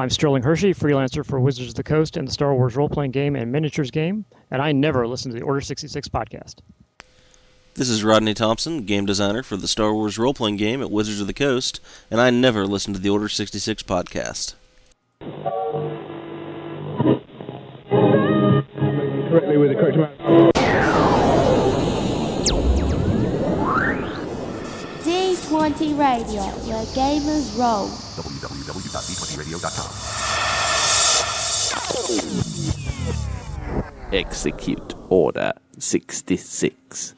I'm Sterling Hershey, freelancer for Wizards of the Coast and the Star Wars role playing game and miniatures game, and I never listen to the Order 66 podcast. This is Rodney Thompson, game designer for the Star Wars role playing game at Wizards of the Coast, and I never listen to the Order 66 podcast. correctly with the correct amount. D20 Radio, where gamers roll. Execute Order 66.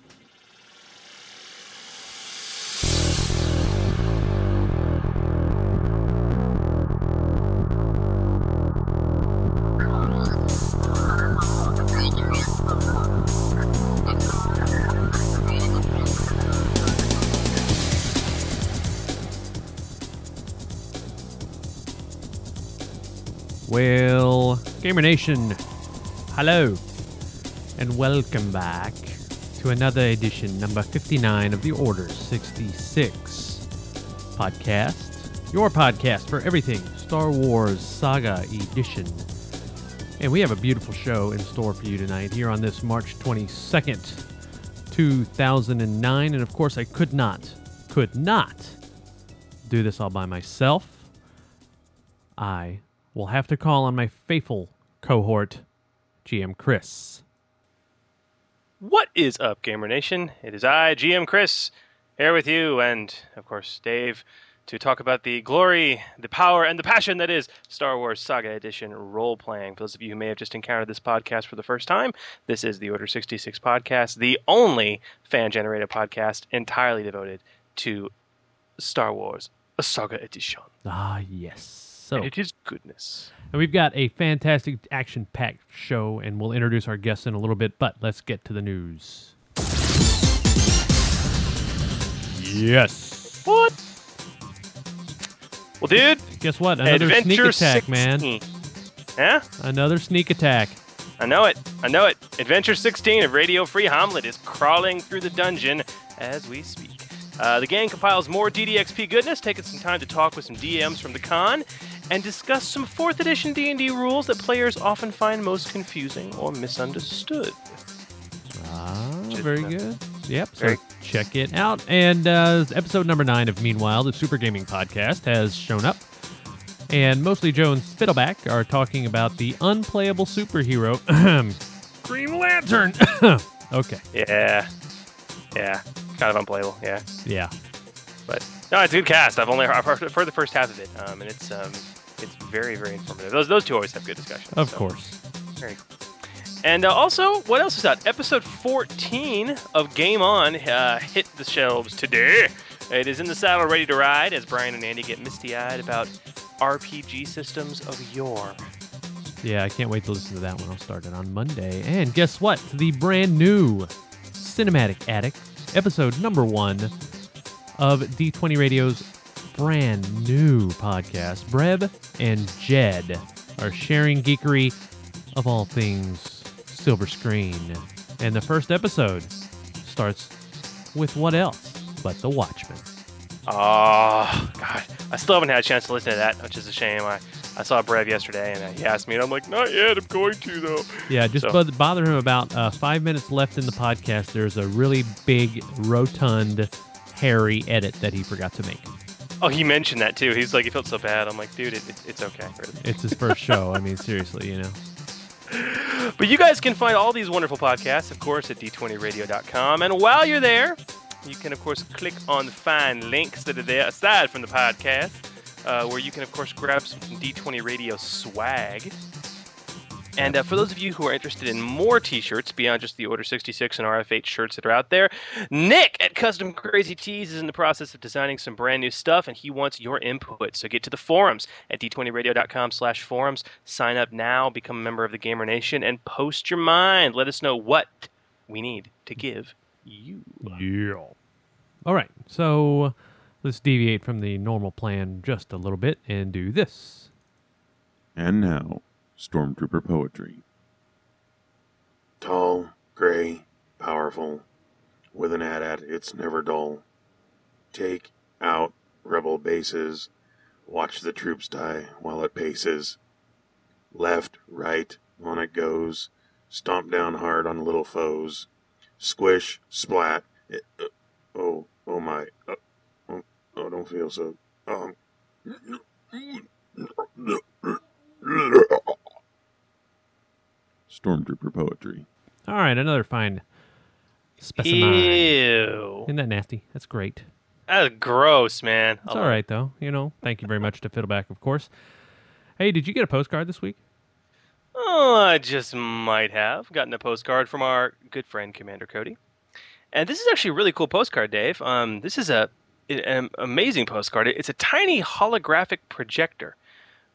Gamer Nation, hello, and welcome back to another edition, number 59 of the Order 66 podcast. Your podcast for everything Star Wars Saga Edition. And we have a beautiful show in store for you tonight here on this March 22nd, 2009. And of course, I could not, could not do this all by myself. I will have to call on my faithful cohort, GM Chris. What is up, Gamer Nation? It is I, GM Chris, here with you, and of course, Dave, to talk about the glory, the power, and the passion that is Star Wars Saga Edition role playing. For those of you who may have just encountered this podcast for the first time, this is the Order 66 podcast, the only fan generated podcast entirely devoted to Star Wars Saga Edition. Ah, yes. So, And it is goodness. and we've got a fantastic action packed show, and we'll introduce our guests in a little bit, but let's get to the news. Yes. What? Well, dude, Guess what? Another sneak attack, man. 16. Yeah? Another sneak attack. I know it. I know it. Adventure 16 of Radio Free Hamlet is crawling through the dungeon as we speak. Uh, the gang compiles more DDXP goodness, taking some time to talk with some DMs from the con, and discuss some 4th edition D&D rules that players often find most confusing or misunderstood. Ah, very good. Yep. So check it out. And uh, episode number nine of Meanwhile, the Super Gaming Podcast, has shown up. And mostly Joe and Fiddleback are talking about the unplayable superhero Green Lantern. okay. Yeah. Yeah. Kind of unplayable. Yeah. Yeah. But no, it's a good cast. I've only I've heard, heard the first half of it, um, and it's um, it's very very informative. Those those two always have good discussions. Of so. course. Very cool. And uh, also, what else is out? Episode 14 of Game On uh, hit the shelves today. It is in the saddle, ready to ride, as Brian and Andy get misty-eyed about RPG systems of yore. Yeah, I can't wait to listen to that one. I'll start it on Monday. And guess what? The brand new Cinematic Addict, episode number one of D20 Radio's brand new podcast. Breb and Jed are sharing geekery of all things silver screen. And the first episode starts with what else but The Watchmen. Oh, God. I still haven't had a chance to listen to that, which is a shame. I, I saw Brev yesterday, and he asked me, and I'm like, not yet. I'm going to, though. Yeah, just So- bother, him about uh, five minutes left in the podcast. There's a really big, rotund, hairy edit that he forgot to make. Oh, he mentioned that, too. He's like, he felt so bad. I'm like, dude, it, it, it's okay. really." It's his first show. I mean, seriously, you know. But you guys can find all these wonderful podcasts, of course, at d20radio.com. And while you're there, you can, of course, click on the fine links that are there aside from the podcast, uh, where you can, of course, grab some D20 Radio swag. And uh, for those of you who are interested in more t-shirts beyond just the Order 66 and RF8 shirts that are out there, Nick at Custom Crazy Tees is in the process of designing some brand new stuff, and he wants your input. So get to the forums at d20radio.com slash forums. Sign up now, become a member of the Gamer Nation, and post your mind. Let us know what we need to give you. Yeah. All right, so let's deviate from the normal plan just a little bit and do this. And now, Stormtrooper Poetry. Tall, gray, powerful, with an AT-AT, it's never dull. Take out rebel bases Watch the troops die while it paces. Left, right, on it goes. Stomp down hard on little foes. Squish, splat. It, uh, oh, oh my. Uh, oh, oh, don't feel so. Um. Stormtrooper poetry. All right, another fine specimen. Ew. Isn't that nasty? That's great. That's gross, man. It's all right though. You know. Thank you very much to Fiddleback, of course. Hey, did you get a postcard this week? Oh, I just might have gotten a postcard from our good friend Commander Cody. And this is actually a really cool postcard, Dave. Um, this is a an amazing postcard. It's a tiny holographic projector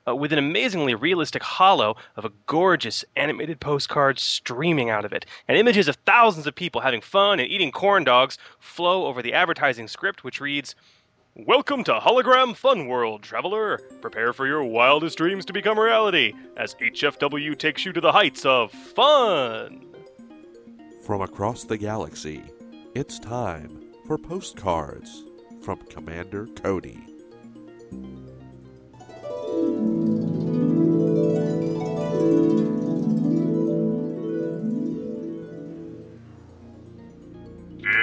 uh, with an amazingly realistic holo of a gorgeous animated postcard streaming out of it. And images of thousands of people having fun and eating corn dogs flow over the advertising script, which reads Welcome to Hologram Fun World, traveler. Prepare for your wildest dreams to become reality as HFW takes you to the heights of fun. From across the galaxy, it's time for postcards from Commander Cody.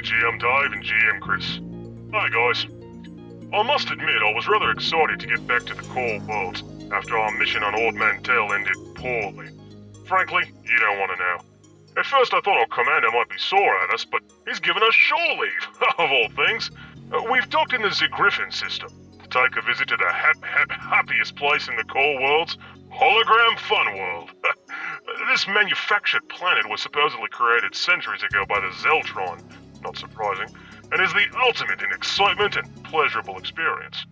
GM Dave and GM Chris. Hi guys. I must admit I was rather excited to get back to the core world after our mission on Ord Mantell ended poorly. Frankly, you don't want to know. At first I thought our commander might be sore at us, but he's given us shore leave, of all things. Uh, we've docked in the Zigriffin system to take a visit to the hap- hap- happiest place in the core worlds, Hologram Fun World. this manufactured planet was supposedly created centuries ago by the Zeltron, not surprising, and is the ultimate in excitement and pleasurable experience.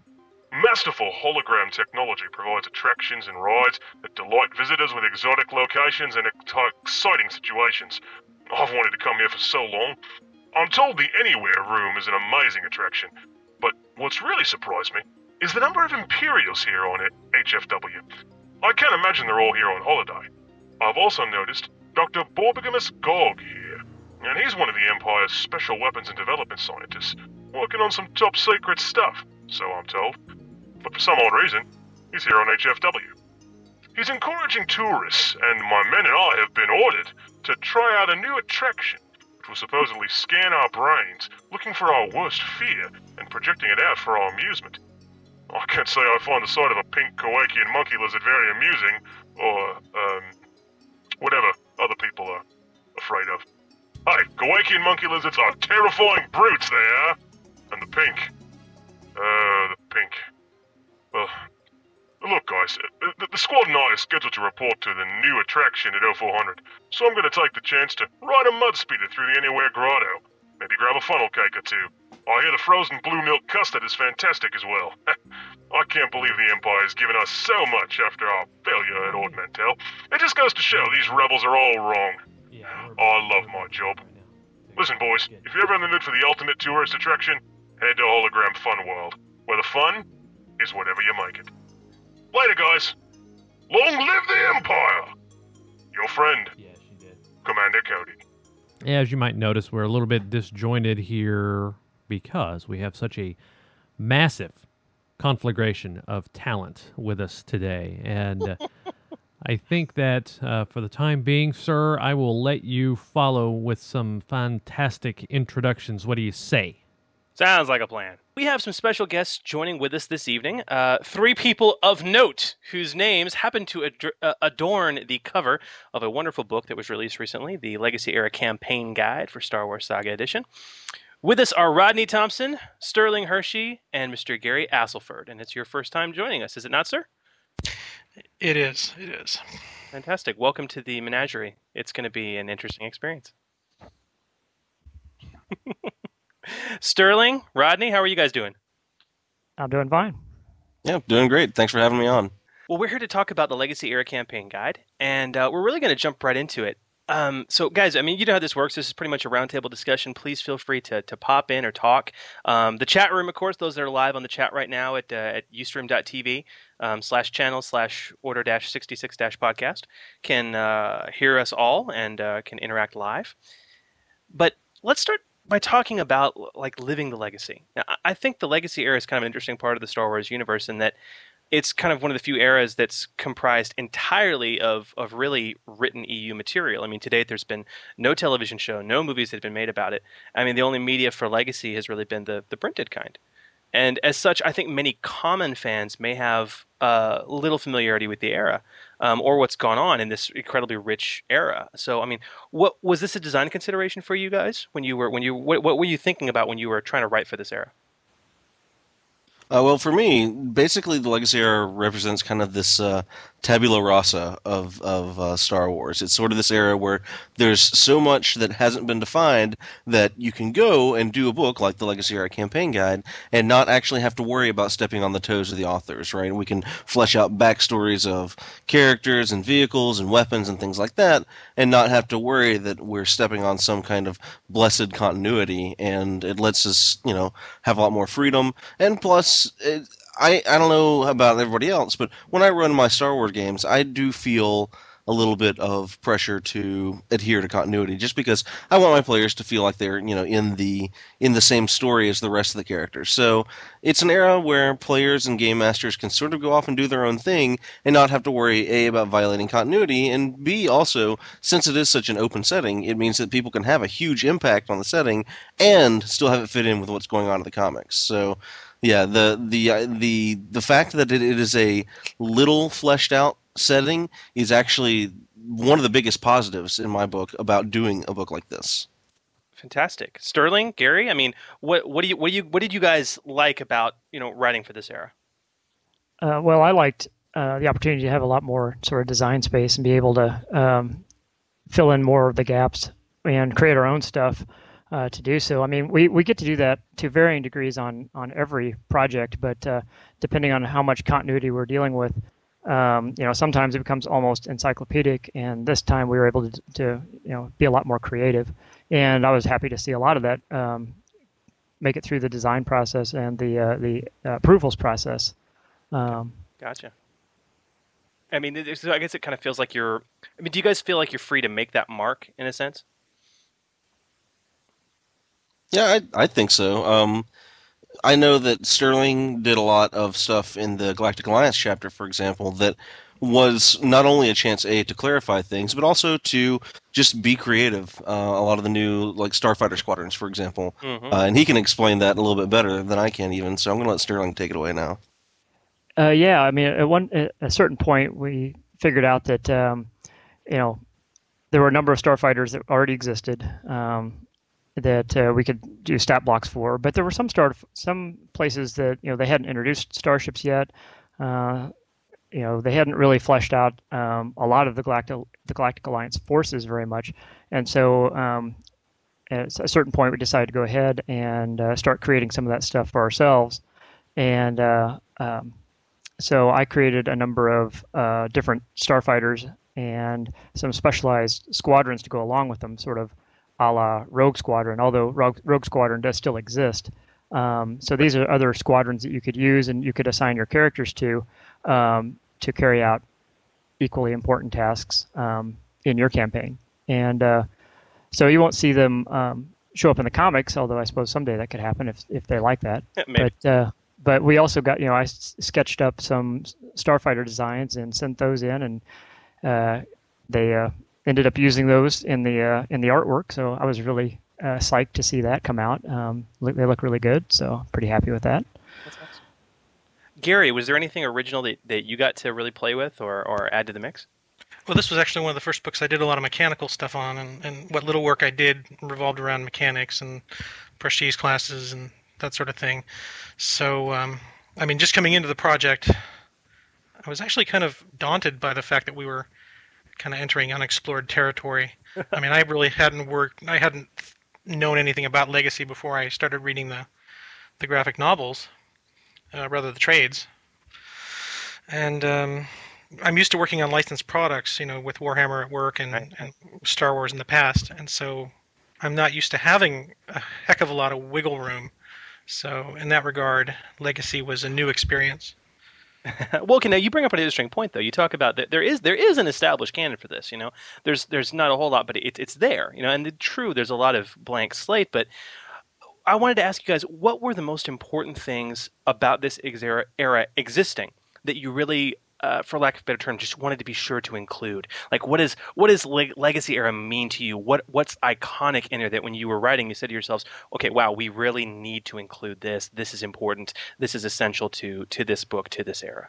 Masterful hologram technology provides attractions and rides that delight visitors with exotic locations and exciting situations. I've wanted to come here for so long. I'm told the Anywhere room is an amazing attraction, but what's really surprised me is the number of Imperials here on it, HFW. I can't imagine they're all here on holiday. I've also noticed Dr. Borbigamus Gog here, and he's one of the Empire's special weapons and development scientists, working on some top secret stuff, so I'm told. But for some odd reason, he's here on HFW. He's encouraging tourists, and my men and I have been ordered to try out a new attraction, which will supposedly scan our brains, looking for our worst fear and projecting it out for our amusement. I can't say I find the sight of a pink Kowakian monkey lizard very amusing, or, um, whatever other people are afraid of. Hey, Kowakian monkey lizards are terrifying brutes, they are! And the pink. Uh, the pink. Well, look, guys, uh, the, the squad and I are scheduled to report to the new attraction at 0400, so I'm going to take the chance to ride a mud speeder through the Anywhere Grotto. Maybe grab a funnel cake or two. I hear the frozen blue milk custard is fantastic as well. I can't believe the Empire has given us so much after our failure at Ord Mantell. It just goes to show these rebels are all wrong. I love my job. Listen, boys, if you're ever in the mood for the ultimate tourist attraction, head to Hologram Fun World, where the fun is whatever you make it. Later, guys. Long live the Empire! Your friend, Commander Cody. As you might notice, we're a little bit disjointed here because we have such a massive conflagration of talent with us today. And uh, I think that uh, for the time being, sir, I will let you follow with some fantastic introductions. What do you say? Sounds like a plan. We have some special guests joining with us this evening. Uh, three people of note whose names happen to ad- uh, adorn the cover of a wonderful book that was released recently, the Legacy Era Campaign Guide for Star Wars Saga Edition. With us are Rodney Thompson, Sterling Hershey, and Mr. Gary Astleford. And it's your first time joining us, is it not, sir? It is. It is. Fantastic. Welcome to the menagerie. It's going to be an interesting experience. Sterling, Rodney, how are you guys doing? I'm doing fine. Yeah, doing great. Thanks for having me on. Well, we're here to talk about the Legacy Era Campaign Guide, and uh, we're really going to jump right into it. Um, so, guys, I mean, you know how this works. This is pretty much a roundtable discussion. Please feel free to, to pop in or talk. Um, the chat room, of course, those that are live on the chat right now at, uh, at ustream.tv um, slash channel slash order dash 66 dash podcast can uh, hear us all and uh, can interact live. But let's start by talking about like living the legacy. Now, I- think the legacy era is kind of an interesting part of the Star Wars universe in that it's kind of one of the few eras that's comprised entirely of of really written EU material. I mean, to date, there's been no television show, no movies that have been made about it. I mean, the only media for legacy has really been the the printed kind. And as such, I think many common fans may have uh, little familiarity with the era um, or what's gone on in this incredibly rich era. So, I mean, what was this a design consideration for you guys when you were when you what, what were you thinking about when you were trying to write for this era? Uh, well, for me, basically, the Legacy era represents kind of this uh, tabula rasa of of uh, Star Wars. It's sort of this era where there's so much that hasn't been defined that you can go and do a book like the Legacy era campaign guide and not actually have to worry about stepping on the toes of the authors. Right? We can flesh out backstories of characters and vehicles and weapons and things like that, and not have to worry that we're stepping on some kind of blessed continuity. And it lets us, you know, have a lot more freedom. And plus, it, I I don't know about everybody else, but when I run my Star Wars games, I do feel a little bit of pressure to adhere to continuity, just because I want my players to feel like they're you know in the in the same story as the rest of the characters. So it's an era where players and game masters can sort of go off and do their own thing and not have to worry a about violating continuity, and b also since it is such an open setting, it means that people can have a huge impact on the setting and still have it fit in with what's going on in the comics. So yeah, the the uh, the the fact that it, it is a little fleshed out setting is actually one of the biggest positives in my book about doing a book like this. Fantastic, Sterling, Gary. I mean, what what do you what do you what did you guys like about you know writing for this era? Uh, well, I liked uh, the opportunity to have a lot more sort of design space and be able to um, fill in more of the gaps and create our own stuff uh, to do so. I mean, we, we get to do that to varying degrees on on every project, but uh, depending on how much continuity we're dealing with, um, you know, sometimes it becomes almost encyclopedic. And this time we were able to, to you know be a lot more creative, and I was happy to see a lot of that um, make it through the design process and the uh, the uh, approvals process. Um, Gotcha. I mean, I guess it kind of feels like you're. I mean, do you guys feel like you're free to make that mark in a sense? Yeah, I, I think so. Um, I know that Sterling did a lot of stuff in the Galactic Alliance chapter, for example, that was not only a chance a to clarify things, but also to just be creative. Uh, a lot of the new like Starfighter squadrons, for example, Mhm. uh, and he can explain that a little bit better than I can even. So I'm going to let Sterling take it away now. Uh, yeah, I mean, at one at a certain point, we figured out that um, you know there were a number of starfighters that already existed um, that uh, we could do stat blocks for, but there were some star some places that you know they hadn't introduced starships yet. Uh, you know, they hadn't really fleshed out um, a lot of the Galactic the Galactic Alliance forces very much, and so um, at a certain point, we decided to go ahead and uh, start creating some of that stuff for ourselves, and uh, um, so I created a number of uh, different starfighters and some specialized squadrons to go along with them, sort of a la Rogue Squadron, although Rogue, Rogue Squadron does still exist. Um, so these are other squadrons that you could use and you could assign your characters to um, to carry out equally important tasks um, in your campaign. And uh, so you won't see them um, show up in the comics, although I suppose someday that could happen if, if they like that. Maybe. But uh, but we also got you know I s- sketched up some starfighter designs and sent those in, and uh, they uh, ended up using those in the uh, in the artwork. So I was really uh, psyched to see that come out. Um, look, they look really good, so pretty happy with that. Gary, was there anything original that, that you got to really play with or, or add to the mix? Well, this was actually one of the first books I did a lot of mechanical stuff on, and, and what little work I did revolved around mechanics and prestige classes and that sort of thing. So, um, I mean, just coming into the project, I was actually kind of daunted by the fact that we were kind of entering unexplored territory. I mean, I really hadn't worked, I hadn't known anything about Legacy before I started reading the the graphic novels, uh, rather the trades. And um, I'm used to working on licensed products, you know, with Warhammer at work and, and Star Wars in the past, and so I'm not used to having a heck of a lot of wiggle room. So in that regard, Legacy was a new experience. well, okay, now you bring up an interesting point, though. You talk about that there is there is an established canon for this. You know, there's there's not a whole lot, but it's it's there. You know, and the, true, there's a lot of blank slate. But I wanted to ask you guys, what were the most important things about this era, era existing that you really, uh, for lack of a better term, just wanted to be sure to include? Like, what is what does leg- legacy era mean to you? What what's iconic in there that when you were writing, you said to yourselves, okay, wow, we really need to include this. This is important. This is essential to to this book, to this era.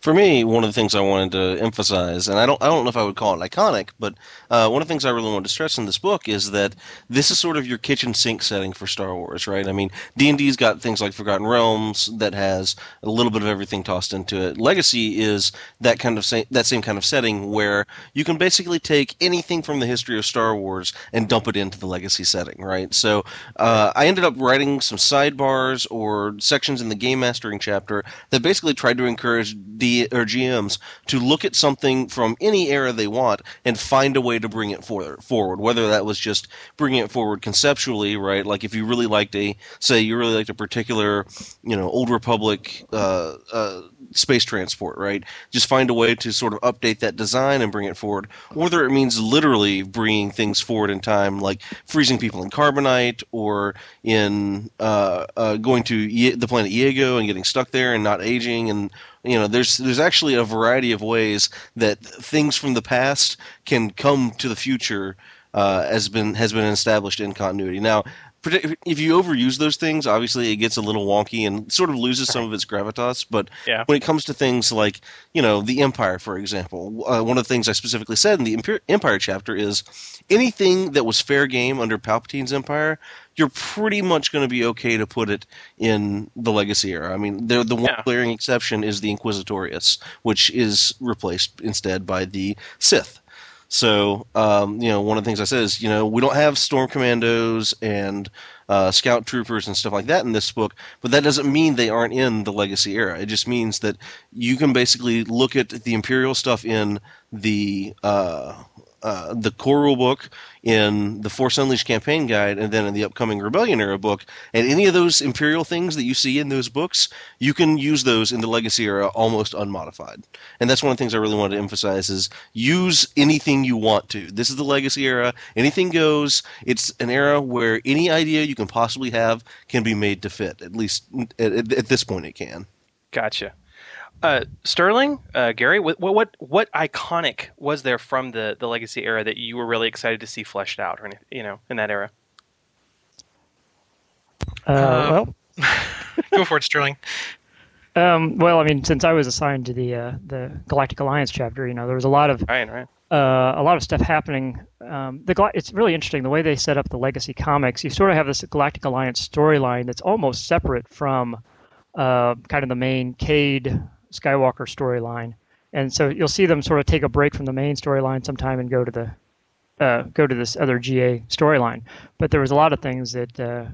For me, one of the things I wanted to emphasize, and I don't, I don't know if I would call it iconic, but uh, one of the things I really wanted to stress in this book is that this is sort of your kitchen sink setting for Star Wars, right? I mean, D and D's got things like Forgotten Realms that has a little bit of everything tossed into it. Legacy is that kind of sa- that same kind of setting where you can basically take anything from the history of Star Wars and dump it into the Legacy setting, right? So uh, I ended up writing some sidebars or sections in the game mastering chapter that basically tried to encourage D or GMs to look at something from any era they want and find a way to bring it for, forward. Whether that was just bringing it forward conceptually, right? Like if you really liked a, say, you really liked a particular, you know, Old Republic uh, uh, space transport, right? Just find a way to sort of update that design and bring it forward. Whether it means literally bringing things forward in time, like freezing people in carbonite or in uh, uh, going to the planet Iego and getting stuck there and not aging and you know there's there's actually a variety of ways that things from the past can come to the future uh, has been has been established in continuity. Now if you overuse those things obviously it gets a little wonky and sort of loses some of its gravitas but Yeah. when it comes to things like you know the empire for example uh, one of the things i specifically said in the empire chapter is anything that was fair game under palpatine's empire you're pretty much going to be okay to put it in the legacy era. I mean the, the one glaring exception is the inquisitorius which is replaced instead by the sith so, um, you know, one of the things I said is, you know, we don't have storm commandos and uh, scout troopers and stuff like that in this book, but that doesn't mean they aren't in the legacy era. It just means that you can basically look at the imperial stuff in the uh, uh, the core rule book, in the Force Unleashed campaign guide, and then in the upcoming Rebellion era book. And any of those imperial things that you see in those books, you can use those in the Legacy era almost unmodified. And that's one of the things I really wanted to emphasize: is use anything you want to. This is the Legacy era; anything goes. It's an era where any idea you can possibly have can be made to fit. At least at, at, at this point, it can. Gotcha. Uh, Sterling, uh, Gary, what, what what what iconic was there from the, the Legacy era that you were really excited to see fleshed out, or any- you know, in that era? Uh, well, Go for it, Sterling. Um, well, I mean, since I was assigned to the uh, the Galactic Alliance chapter, you know, there was a lot of Right, right. uh, a lot of stuff happening. Um, the Gal- it's really interesting the way they set up the Legacy comics. You sort of have this Galactic Alliance storyline that's almost separate from uh, kind of the main Cade Skywalker storyline, and so you'll see them sort of take a break from the main storyline sometime and go to the uh, go to this other GA storyline. But there was a lot of things that uh,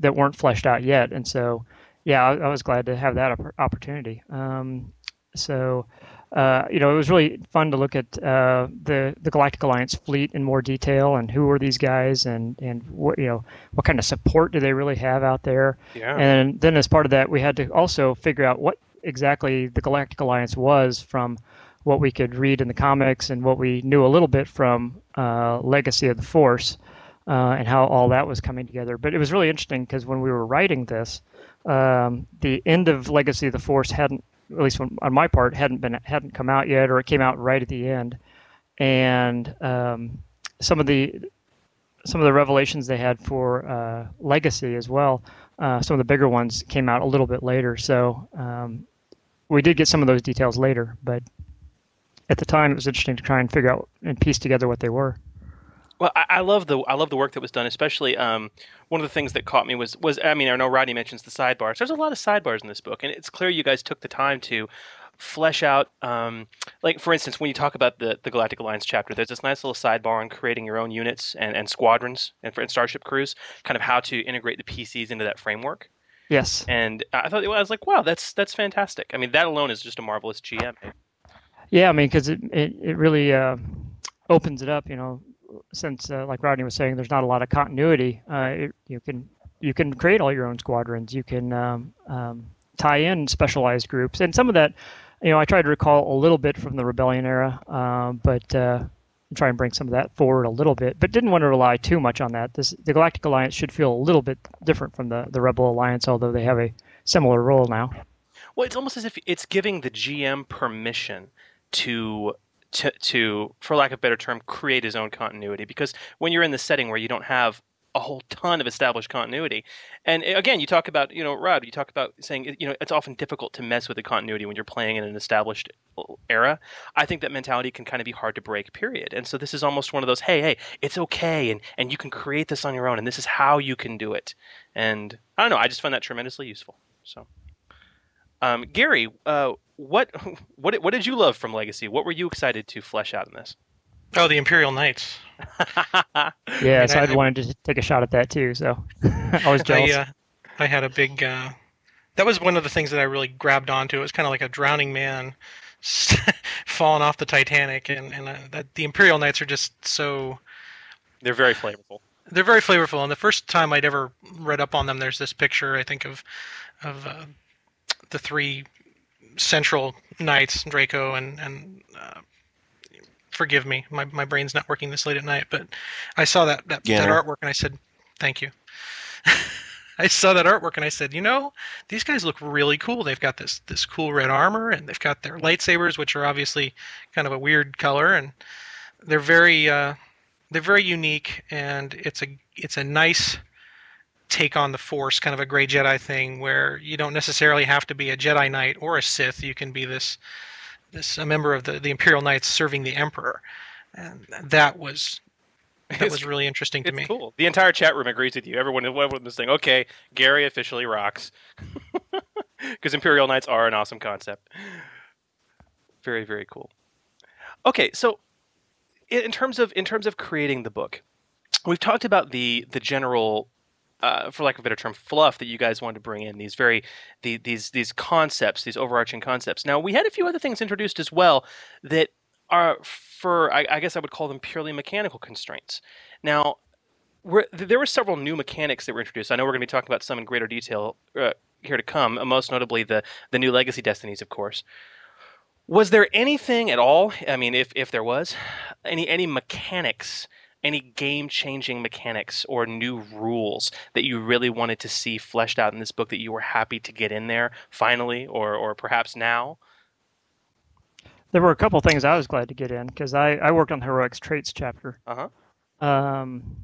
that weren't fleshed out yet, and so yeah, I, I was glad to have that oppor- opportunity. Um, so, uh, you know, it was really fun to look at uh, the the Galactic Alliance fleet in more detail and who were these guys and and what you know what kind of support do they really have out there. Yeah. And then as part of that, we had to also figure out what exactly the Galactic Alliance was from what we could read in the comics and what we knew a little bit from uh, Legacy of the Force uh, and how all that was coming together. But it was really interesting because when we were writing this, um, the end of Legacy of the Force hadn't, at least on my part, hadn't been hadn't come out yet, or it came out right at the end, and um, some of the some of the revelations they had for uh, Legacy as well. Uh, some of the bigger ones came out a little bit later, so um, we did get some of those details later. But at the time, it was interesting to try and figure out and piece together what they were. Well, I, I love the I love the work that was done. Especially um, one of the things that caught me was was I mean I know Rodney mentions the sidebars. There's a lot of sidebars in this book, and it's clear you guys took the time to flesh out. Um, like for instance, when you talk about the the Galactic Alliance chapter, there's this nice little sidebar on creating your own units and, and squadrons and for and starship crews, kind of how to integrate the PCs into that framework. Yes. And I thought I was like, wow, that's that's fantastic. I mean, that alone is just a marvelous GM. Yeah, I mean, because it, it it really uh, opens it up. You know, since uh, like Rodney was saying, there's not a lot of continuity. Uh, it, you can you can create all your own squadrons. You can um, um, tie in specialized groups, and some of that, you know, I tried to recall a little bit from the Rebellion era, uh, but uh, try and bring some of that forward a little bit, but didn't want to rely too much on that. This, the Galactic Alliance should feel a little bit different from the, the Rebel Alliance, although they have a similar role now. Well, it's almost as if it's giving the GM permission to to, to for lack of a better term, create his own continuity. Because when you're in the setting where you don't have a whole ton of established continuity, and eh, again, you talk about you know Rod, you talk about saying you know it's often difficult to mess with the continuity when you're playing in an established uh, era. I think that mentality can kind of be hard to break. Period. And so this is almost one of those, hey, hey, it's okay, and and you can create this on your own, and this is how you can do it. And I don't know, I just find that tremendously useful. So. Um, Gary, uh, what what what did you love from Legacy? What were you excited to flesh out in this? Oh, the Imperial Knights. Yeah, I so I- I'd wanted to take a shot at that too. So I was jealous. I, uh, I had a big. Uh, that was one of the things that I really grabbed onto. It was kind of like a drowning man falling off the Titanic, and and uh, that the Imperial Knights are just so. They're very flavorful. They're very flavorful, and the first time I'd ever read up on them, there's this picture I think of, of uh, the three central knights, Draco and and. Uh, forgive me, my my brain's not working this late at night, but I saw that that, that artwork and I said, "Thank you." I saw that artwork and I said, you know, these guys look really cool. They've got this this cool red armor and they've got their lightsabers, which are obviously kind of a weird color, and they're very uh, they're very unique. And it's a it's a nice take on the Force, kind of a gray Jedi thing, where you don't necessarily have to be a Jedi Knight or a Sith. You can be this this a member of the the Imperial Knights serving the Emperor, and that was that It's- was really interesting to It's me. cool. The entire chat room agrees with you. Everyone, everyone was saying, "Okay, Gary officially rocks," because Imperial Knights are an awesome concept. Very, very cool. Okay, so in in terms of in terms of creating the book, we've talked about the the general. Uh, for lack of a better term, fluff that you guys wanted to bring in these very the, these these concepts, these overarching concepts. Now we had a few other things introduced as well that are for I, I guess I would call them purely mechanical constraints. Now we're, there were several new mechanics that were introduced. I know we're going to be talking about some in greater detail uh, here to come. Most notably, the the new Legacy Destinies, of course. Was there anything at all? I mean, if if there was any any mechanics, any game changing mechanics or new rules that you really wanted to see fleshed out in this book that you were happy to get in there finally, or or perhaps now? There were a couple things I was glad to get in because I, I worked on the heroics traits chapter. Uh huh. Um,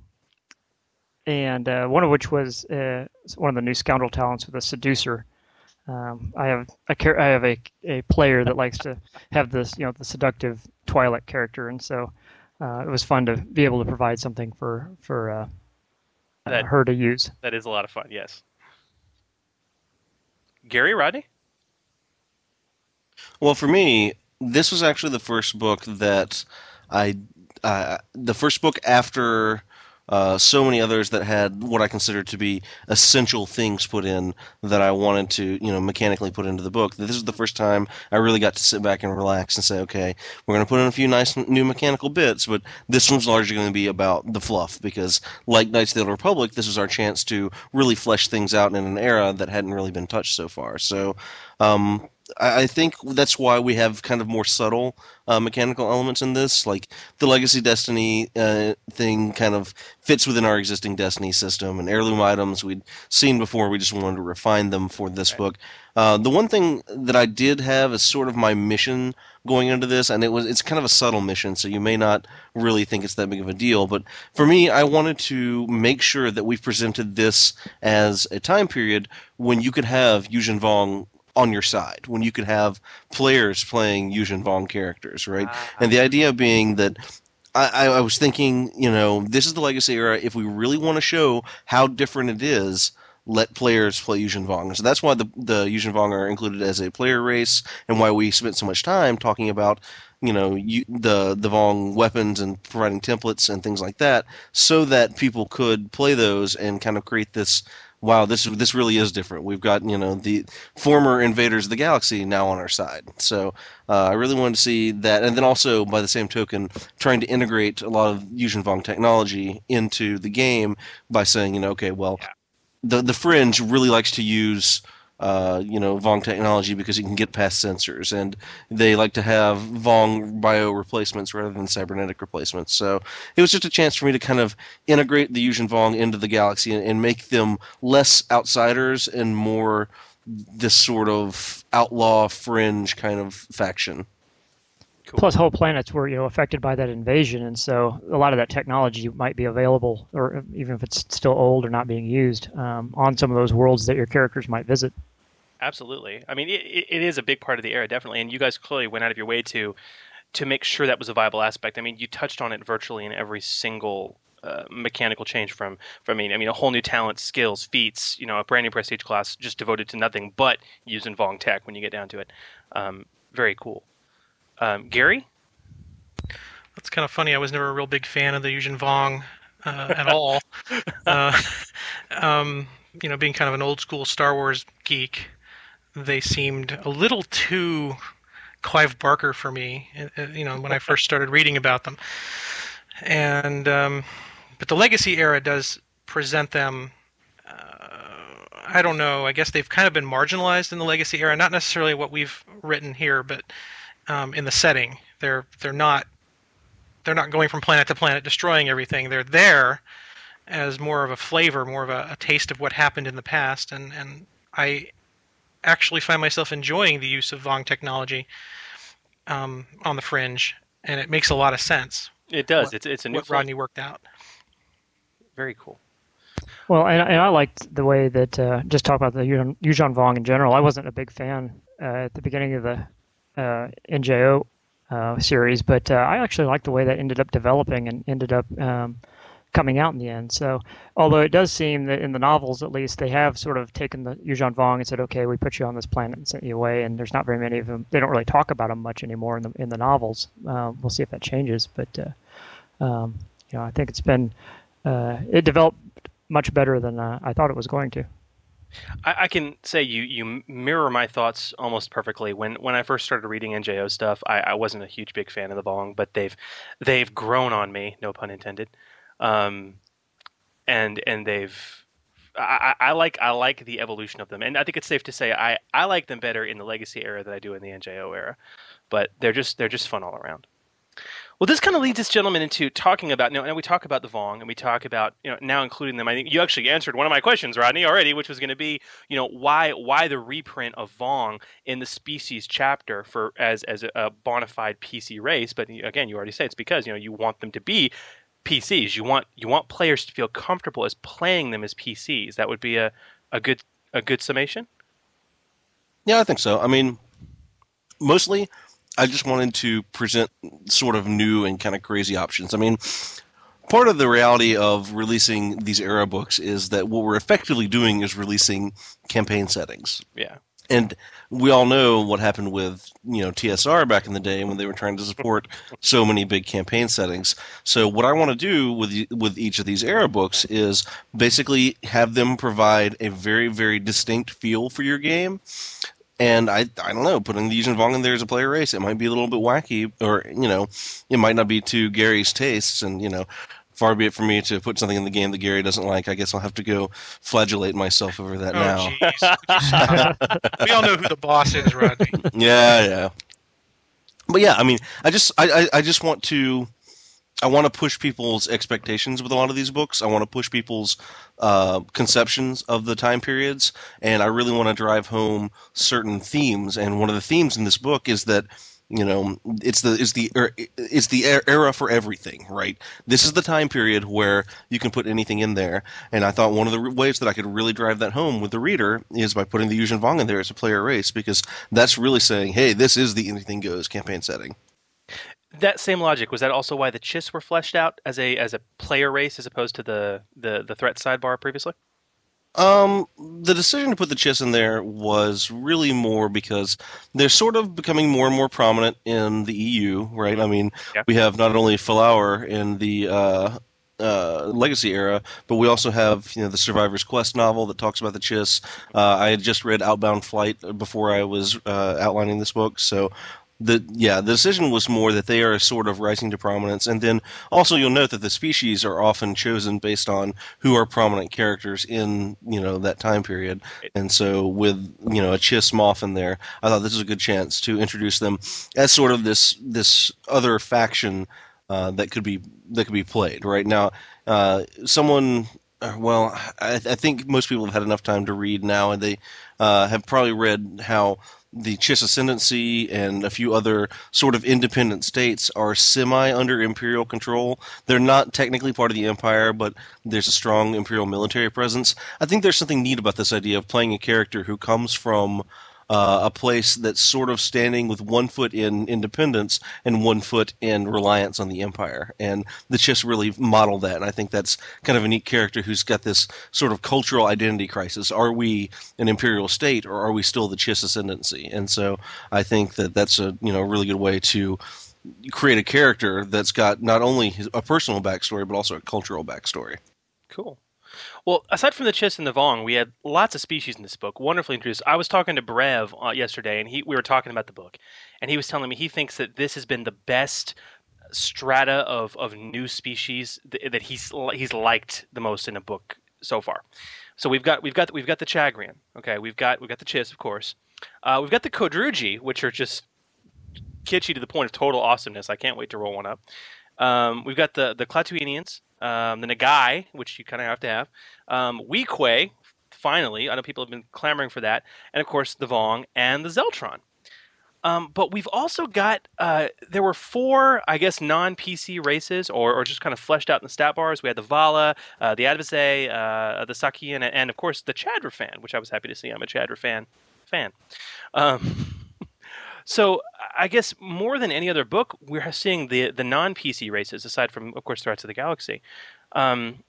and uh, one of which was uh, one of the new scoundrel talents with a seducer. Um, I have a char- I have a, a player that likes to have this you know the seductive Twi'lek character, and so it was fun to be able to provide something for for uh, uh, That- her to use. That is a lot of fun. Yes. Gary Rodney. Well, for me, this was actually the first book that I, uh, the first book after uh, so many others that had what I considered to be essential things put in that I wanted to, you know, mechanically put into the book. This is the first time I really got to sit back and relax and say, okay, we're going to put in a few nice new mechanical bits, but this one's largely going to be about the fluff because, like Knights of the Old Republic, this was our chance to really flesh things out in an era that hadn't really been touched so far. So, um, I think that's why we have kind of more subtle uh, mechanical elements in this. Like the Legacy Destiny uh, thing kind of fits within our existing Destiny system, and heirloom items we'd seen before. We just wanted to refine them for this book. Uh, the one thing that I did have is sort of my mission going into this, and it was it's kind of a subtle mission, so you may not really think it's that big of a deal. But for me, I wanted to make sure that we presented this as a time period when you could have Yuuzhan Vong on your side when you could have players playing Yuuzhan Vong characters, right? Uh-huh. And the idea being that I, I was thinking, you know, this is the legacy era. If we really want to show how different it is, let players play Yuuzhan Vong. So that's why the the Yuuzhan Vong are included as a player race, and why we spent so much time talking about, you know, you, the the Vong weapons and providing templates and things like that, so that people could play those and kind of create this wow, this this really is different. We've got you know the former invaders of the galaxy now on our side. So uh, I really wanted to see that, and then also by the same token, trying to integrate a lot of Yuuzhan Vong technology into the game by saying, you know, okay, well, the the Fringe really likes to use uh, you know, Vong technology because you can get past sensors, and they like to have Vong bio replacements rather than cybernetic replacements. So it was just a chance for me to kind of integrate the Yuuzhan Vong into the galaxy and, and make them less outsiders and more this sort of outlaw fringe kind of faction. Plus, whole planets were you know affected by that invasion, and so a lot of that technology might be available, or even if it's still old or not being used, um, on some of those worlds that your characters might visit. Absolutely. I mean, it, it is a big part of the era, definitely, and you guys clearly went out of your way to to make sure that was a viable aspect. I mean, you touched on it virtually in every single uh, mechanical change from from I mean, I mean, a whole new talent, skills, feats, you know, a brand new prestige class just devoted to nothing but using Vong tech when you get down to it. Um, very cool. Um, Gary, That's kind of funny. I was never a real big fan of the Yuuzhan Vong uh, at all. uh, um, you know, being kind of an old school Star Wars geek, they seemed a little too Clive Barker for me. uh, uh, You know, when I first started reading about them, and um, but the Legacy era does present them. Uh, I don't know. I guess they've kind of been marginalized in the Legacy era. Not necessarily what we've written here, but um, in the setting, they're they're not they're not going from planet to planet destroying everything. They're there as more of a flavor, more of a, a taste of what happened in the past, and and I actually find myself enjoying the use of Vong technology um, on the fringe, and it makes a lot of sense. it does. What- it's it's a new what Rodney worked out. Very cool. Well, and, and I liked the way that uh, just talk about the Yuuzhan Yuuzhan Vong in general. I wasn't a big fan uh, at the beginning of the uh, NJO uh, series, but uh, I actually like the way that ended up developing and ended up um, coming out in the end. So, although it does seem that in the novels, at least, they have sort of taken the Yuuzhan Vong and said, "Okay, we put you on this planet and sent you away," and there's not very many of them. They don't really talk about them much anymore in the in the novels. Uh, we'll see if that changes, but uh, um, you know, I think it's been uh, it developed much better than uh, I thought it was going to. I, I can say you you mirror my thoughts almost perfectly. When when I first started reading NJO stuff, I, I wasn't a huge big fan of the Vong, but they've they've grown on me, no pun intended. Um, and and they've I, I like I like the evolution of them, and I think it's safe to say I, I like them better in the Legacy era than I do in the NJO era. But they're just they're just fun all around. Well, this kind of leads us, gentlemen, into talking about. You and we talk about the Vong, and we talk about you know now including them. I think you actually answered one of my questions, Rodney, already, which was going to be you know why why the reprint of Vong in the species chapter for as as a, a bona fide PC race. But again, you already say it's because you know you want them to be PCs. You want you want players to feel comfortable as playing them as PCs. That would be a, a good a good summation. Yeah, I think so. I mean, mostly, I just wanted to present sort of new and kind of crazy options. I mean, part of the reality of releasing these era books is that what we're effectively doing is releasing campaign settings. Yeah. And we all know what happened with you know TSR back in the day when they were trying to support so many big campaign settings. So what I want to do with with each of these era books is basically have them provide a very very distinct feel for your game. And I I don't know, putting the Yuuzhan Vong in there as a player race, it might be a little bit wacky, or you know, it might not be to Gary's tastes, and you know, far be it for me to put something in the game that Gary doesn't like. I guess I'll have to go flagellate myself over that Oh, now. jeez. Would you stop? we all know who the boss is, Rodney. yeah, yeah. But yeah, I mean, I just I, I, I just want to I want to push people's expectations with a lot of these books. I want to push people's uh, conceptions of the time periods, and I really want to drive home certain themes. And one of the themes in this book is that you know it's the the er, it's the er- era for everything, right? This is the time period where you can put anything in there. And I thought one of the ways that I could really drive that home with the reader is by putting the Yuuzhan Vong in there as a player race, because that's really saying, hey, this is the anything goes campaign setting. That same logic was that also why the Chiss were fleshed out as a as a player race as opposed to the the, the threat sidebar previously. Um, the decision to put the Chiss in there was really more because they're sort of becoming more and more prominent in the EU, right? I mean, Yeah. we have not only Flower in the uh, uh, Legacy era, but we also have you know the Survivor's Quest novel that talks about the Chiss. Uh, I had just read Outbound Flight before I was uh, outlining this book, so the yeah the decision was more that they are sort of rising to prominence, and then also you'll note that the species are often chosen based on who are prominent characters in you know that time period, and so with you know a Chiss Moff in there, I thought this was a good chance to introduce them as sort of this this other faction uh, that could be that could be played right now. Uh, someone, uh, well, I, I think most people have had enough time to read now, and they uh, have probably read how the Chiss Ascendancy and a few other sort of independent states are semi under imperial control. They're not technically part of the empire, but there's a strong imperial military presence. I think there's something neat about this idea of playing a character who comes from uh, a place that's sort of standing with one foot in independence and one foot in reliance on the empire. And the Chiss really model that. And I think that's kind of a neat character who's got this sort of cultural identity crisis. Are we an imperial state or are we still the Chiss ascendancy? And so I think that that's a you know really good way to create a character that's got not only a personal backstory but also a cultural backstory. Cool. Well, aside from the Chiss and the Vong, we had lots of species in this book, wonderfully introduced. I was talking to Brev uh, yesterday, and he we were talking about the book, and he was telling me he thinks that this has been the best strata of, of new species th- that he's he's liked the most in a book so far. So we've got we've got we've got the Chagrian, okay, we've got we've got the Chiss, of course, uh, we've got the Codru-Ji, which are just kitschy to the point of total awesomeness. I can't wait to roll one up. Um, we've got the the Klatooinians, um, the Nagai, which you kind of have to have, um, Weequay, finally. I know people have been clamoring for that, and of course the Vong and the Zeltron. Um, but we've also got uh, there were four, I guess, non-PC races, or, or just kind of fleshed out in the stat bars. We had the Vahla, uh, the Advisay, uh, the Sakiyan, and, and of course the Chadra-Fan, which I was happy to see. I'm a Chadra-Fan fan. Um, so I guess more than any other book, we're seeing the the non PC races, aside from of course Threats of the Galaxy. Um,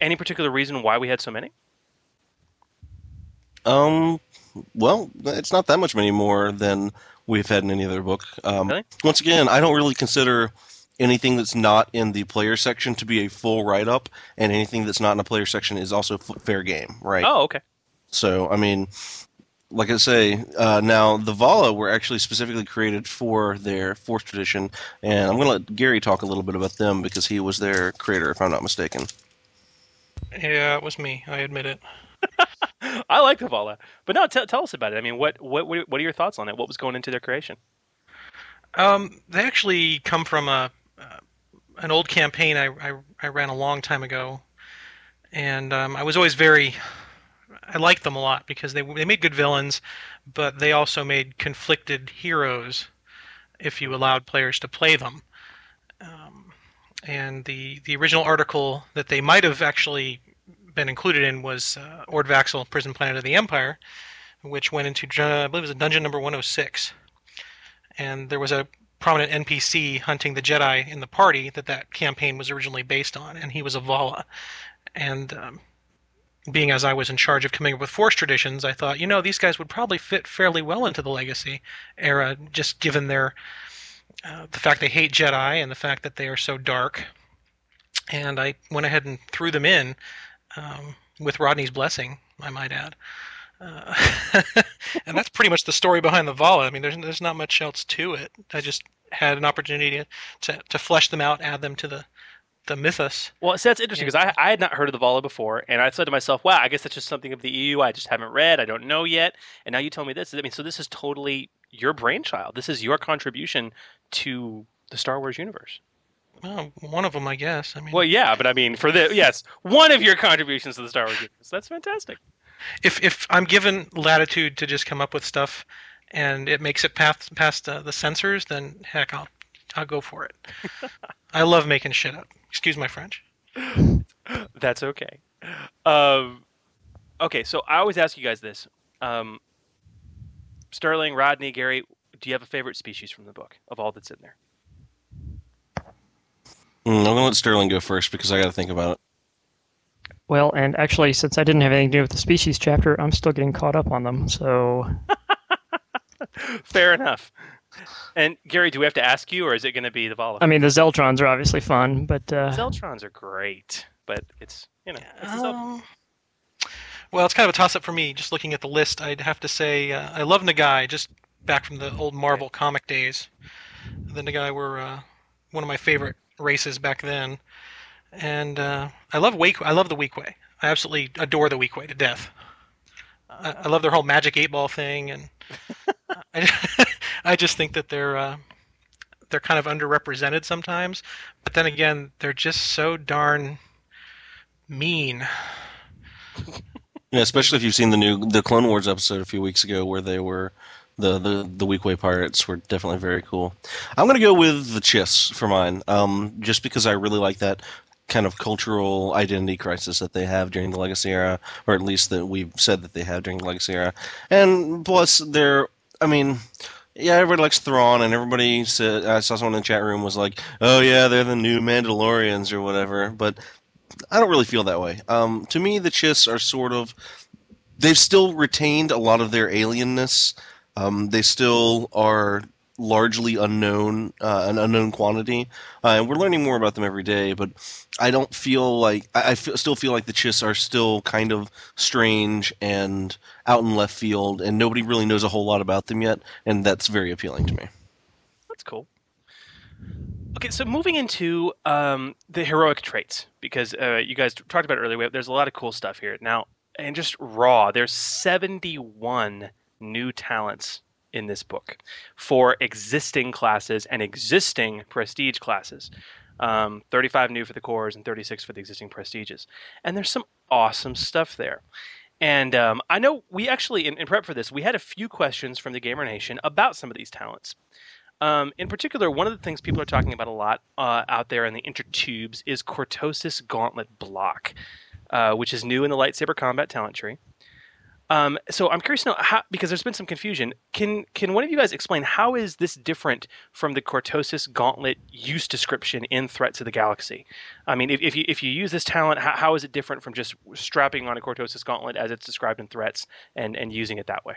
any particular reason why we had so many? Um, well, it's not that much many more than we've had in any other book. Um, Really? Once again, I don't really consider anything that's not in the player section to be a full write up, and anything that's not in the player section is also f- fair game, right? Oh, okay. So, I mean, like I say, uh, now the Vahla were actually specifically created for their Force tradition, and I'm going to let Gary talk a little bit about them because he was their creator, if I'm not mistaken. Yeah, it was me. I admit it. I like the Vahla, but no, t- tell us about it. I mean, what what what are your thoughts on it? What was going into their creation? Um, they actually come from a uh, an old campaign I, I I ran a long time ago, and um, I was always very I liked them a lot because they they made good villains, but they also made conflicted heroes if you allowed players to play them. Um, and the the original article that they might have actually been included in was uh, Ord Vaxel, Prison Planet of the Empire, which went into I believe it was dungeon number 106, and there was a prominent NPC hunting the Jedi in the party that that campaign was originally based on, and he was a Vahla, and um, being as I was in charge of coming up with Force traditions, I thought, you know, these guys would probably fit fairly well into the Legacy era, just given their uh, the fact they hate Jedi and the fact that they are so dark. And I went ahead and threw them in um, with Rodney's blessing, I might add. Uh, and that's pretty much the story behind the Vahla. I mean, there's there's not much else to it. I just had an opportunity to to flesh them out, add them to the the mythos. Well, so that's interesting because I, I had not heard of the Vahla before, and I said to myself, "Wow, I guess that's just something of the EU I just haven't read. I don't know yet." And now you tell me this. I mean, so this is totally your brainchild. This is your contribution to the Star Wars universe. Well, one of them, I guess. I mean, Well, yeah, but I mean, for the yes, one of your contributions to the Star Wars universe. That's fantastic. if if I'm given latitude to just come up with stuff, and it makes it past past uh, the censors, then heck, I'll I'll go for it. I love making shit up. Excuse my French. That's okay. Um, okay, so I always ask you guys this: um, Sterling, Rodney, Gary, do you have a favorite species from the book of all that's in there? Mm, I'm going to let Sterling go first because I got to think about it. Well, and actually, since I didn't have anything to do with the species chapter, I'm still getting caught up on them. So Fair enough. And Gary, do we have to ask you, or is it going to be the Vahla? I mean, the Zeltrons are obviously fun, but uh, Zeltrons are great, but it's you know it's Um, well, it's kind of a toss up for me. Just looking at the list, I'd have to say uh, I love Nagai just back from the old Marvel comic days. The Nagai were uh, one of my favorite races back then, and uh, I love Wake. I love the Weequay. I absolutely adore the Weequay to death. I, I love their whole Magic Eight Ball thing, and I, I just think that they're uh, they're kind of underrepresented sometimes. But then again, they're just so darn mean. Yeah, especially if you've seen the new the Clone Wars episode a few weeks ago where they were the the the Weequay pirates were definitely very cool. I'm gonna go with the Chiss for mine, um, just because I really like that kind of cultural identity crisis that they have during the Legacy era, or at least that we've said that they have during the Legacy era. And plus, they're, I mean, yeah, everybody likes Thrawn, and everybody said, I saw someone in the chat room was like, oh yeah, they're the new Mandalorians or whatever, but I don't really feel that way. Um, to me, the Chiss are sort of, they've still retained a lot of their alienness. Um, they still are largely unknown, uh, an unknown quantity, uh, and we're learning more about them every day. But I don't feel like I, still feel like the Chiss are still kind of strange and out in left field, and nobody really knows a whole lot about them yet, and that's very appealing to me. That's cool. Okay, so moving into um, the heroic traits, because uh, you guys talked about earlier, there's a lot of cool stuff here. Now, and just raw, there's 71 new talents in this book for existing classes and existing prestige classes. Um, 35 new for the cores and 36 for the existing prestiges. And there's some awesome stuff there. And um, I know we actually, in, in, prep for this, we had a few questions from the Gamer Nation about some of these talents. Um, in particular, one of the things people are talking about a lot uh, out there in the intertubes is Cortosis Gauntlet Block, uh, which is new in the lightsaber combat talent tree. Um, so I'm curious to know how, because there's been some confusion. Can can one of you guys explain how is this different from the Cortosis Gauntlet use description in Threats of the Galaxy? I mean, if, if you if you use this talent, how, how is it different from just strapping on a Cortosis Gauntlet as it's described in Threats and and using it that way?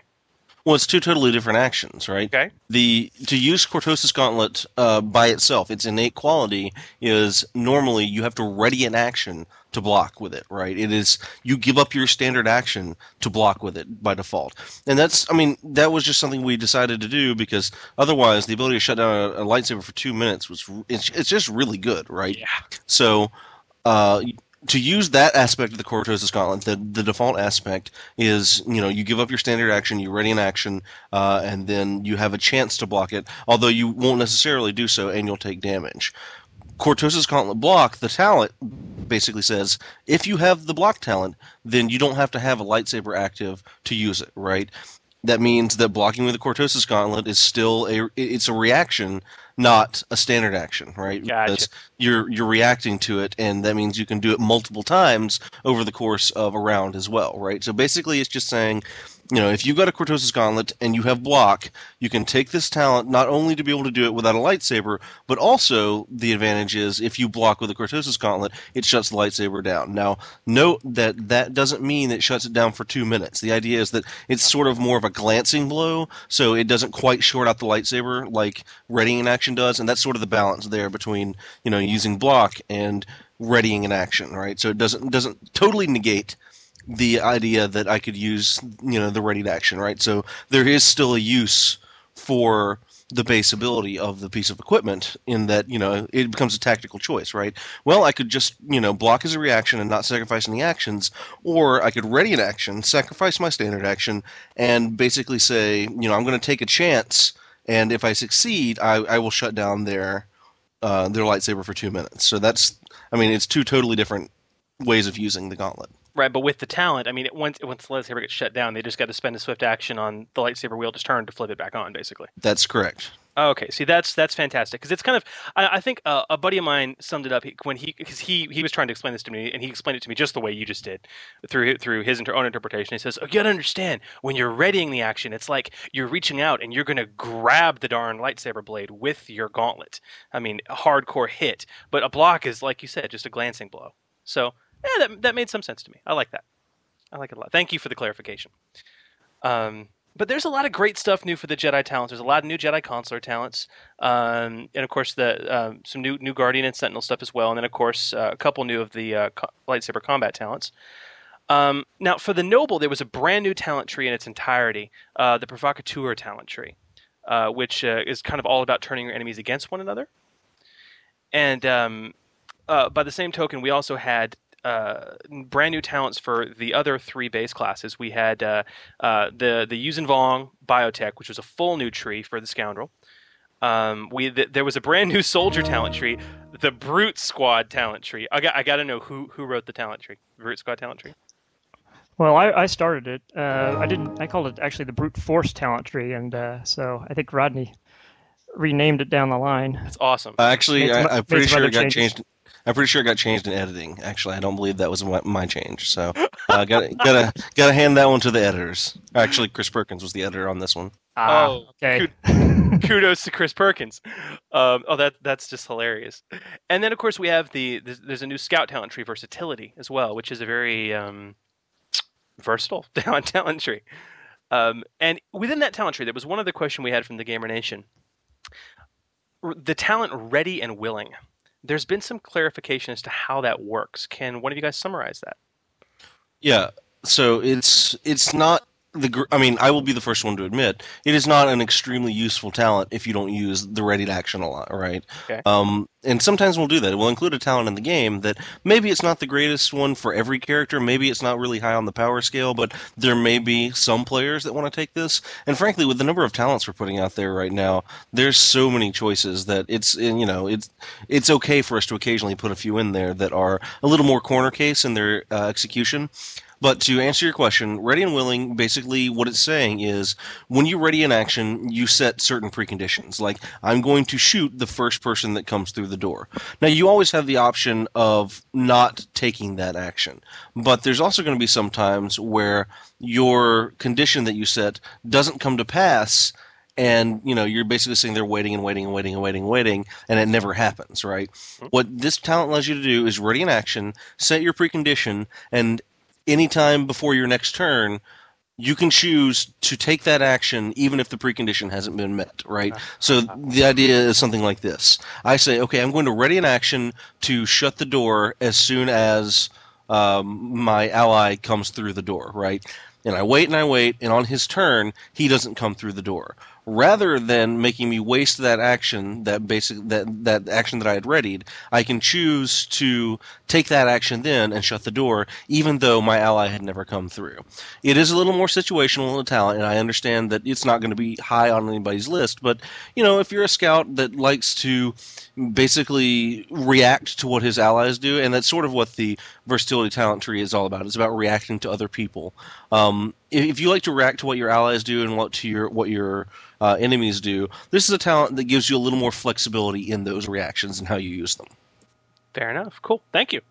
Well, it's two totally different actions, right? Okay. The to use Cortosis Gauntlet uh, by itself, its innate quality is normally you have to ready an action to block with it, right? It is you give up your standard action to block with it by default, and that's I mean that was just something we decided to do because otherwise the ability to shut down a, a lightsaber for two minutes was it's, it's just really good, right? Yeah. So. Uh, to use that aspect of the Cortosis Gauntlet, the, the default aspect is, you know, you give up your standard action, you ready an action, uh, and then you have a chance to block it, although you won't necessarily do so and you'll take damage. Cortosis Gauntlet Block, the talent basically says if you have the block talent, then you don't have to have a lightsaber active to use it, right? That means that blocking with the Cortosis Gauntlet is still a it's a reaction not a standard action, right? Gotcha. Because you're you're reacting to it, and that means you can do it multiple times over the course of a round as well, right? So basically, it's just saying, you know, if you've got a Cortosis Gauntlet and you have block, you can take this talent not only to be able to do it without a lightsaber, but also the advantage is if you block with a Cortosis Gauntlet, it shuts the lightsaber down. Now, note that that doesn't mean it shuts it down for two minutes. The idea is that it's sort of more of a glancing blow, so it doesn't quite short out the lightsaber like readying an action does, and that's sort of the balance there between you know using block and readying an action, right? So it doesn't doesn't totally negate the idea that I could use, you know, the ready to action, right? So there is still a use for the base ability of the piece of equipment in that, you know, it becomes a tactical choice, right? Well, I could just, you know, block as a reaction and not sacrifice any actions, or I could ready an action, sacrifice my standard action, and basically say, you know, I'm going to take a chance, and if I succeed, I, I will shut down their uh, their lightsaber for two minutes. So that's, I mean, it's two totally different ways of using the gauntlet. Right, but with the talent, I mean, it, once once the lightsaber gets shut down, they just got to spend a swift action on the lightsaber wheel to turn to flip it back on, basically. That's correct. Okay, see, that's that's fantastic because it's kind of. I, I think uh, a buddy of mine summed it up when he because he he was trying to explain this to me and he explained it to me just the way you just did through through his inter- own interpretation. He says, "Oh, you got to understand when you're readying the action, it's like you're reaching out and you're going to grab the darn lightsaber blade with your gauntlet. I mean, a hardcore hit, but a block is like you said, just a glancing blow. So yeah, that that made some sense to me. I like that. I like it a lot. Thank you for the clarification. Um, but there's a lot of great stuff new for the Jedi talents. There's a lot of new Jedi Consular talents, um, and of course the uh, some new new Guardian and Sentinel stuff as well, and then of course uh, a couple new of the uh, co- lightsaber combat talents. Um, now for the Noble, there was a brand new talent tree in its entirety, uh, the Provocateur talent tree. uh, which uh, is kind of all about turning your enemies against one another. And um, by the same token, we also had uh, brand new talents for the other three base classes. We had uh, uh, the the Yuuzhan Vong Biotech, which was a full new tree for the Scoundrel. Um, we th- there was a brand new soldier talent tree, the Brute Squad talent tree. I got I got to know who who wrote the talent tree, Brute Squad talent tree. Well, I, I started it. Uh, I didn't. I called it actually the brute force talent tree, and uh, so I think Rodney renamed it down the line. That's awesome. Uh, actually, some- I, I'm pretty sure it got changes. changed. I'm pretty sure it got changed in editing. Actually, I don't believe that was my, my change. So, uh, gotta gotta gotta hand that one to the editors. Actually, Chris Perkins was the editor on this one. Ah, oh, okay. kudos to Chris Perkins. Um, oh, that that's just hilarious. And then of course we have the there's, there's a new Scout talent tree, versatility as well, which is a very um, versatile talent talent tree. Um, and within that talent tree, there was one other question we had from the Gamer Nation. R- The talent ready and willing. There's been some clarification as to how that works. Can one of you guys summarize that? Yeah. So it's it's not the. I mean, I will be the first one to admit it is not an extremely useful talent if you don't use the ready to action a lot, right? Okay. Um, and sometimes we'll do that. We'll include a talent in the game that maybe it's not the greatest one for every character. Maybe it's not really high on the power scale, but there may be some players that want to take this. And frankly, with the number of talents we're putting out there right now, there's so many choices that it's you know it's it's okay for us to occasionally put a few in there that are a little more corner case in their uh, execution. But to answer your question, ready and willing, basically what it's saying is when you're ready in action, you set certain preconditions. Like, I'm going to shoot the first person that comes through the door. Now, you always have the option of not taking that action. But there's also going to be some times where your condition that you set doesn't come to pass and you know you're basically sitting there waiting and waiting and waiting and waiting and waiting and it never happens right mm-hmm. what this talent allows you to do is ready in action set your precondition and anytime before your next turn you can choose to take that action even if the precondition hasn't been met right? So the idea is something like this. I say okay i'm going to ready an action to shut the door as soon as um, my ally comes through the door right? And I wait and I wait, and on his turn, he doesn't come through the door. Rather than making me waste that action, that basic that that action that I had readied, I can choose to take that action then and shut the door, even though my ally had never come through. It is a little more situational in talent, and I understand that it's not going to be high on anybody's list. But you know, if you're a scout that likes to basically react to what his allies do, and that's sort of what the versatility talent tree is all about. It's about reacting to other people. Um, if, if you like to react to what your allies do and what to your what your uh, enemies do, this is a talent that gives you a little more flexibility in those reactions and how you use them. Fair enough. Cool. Thank you.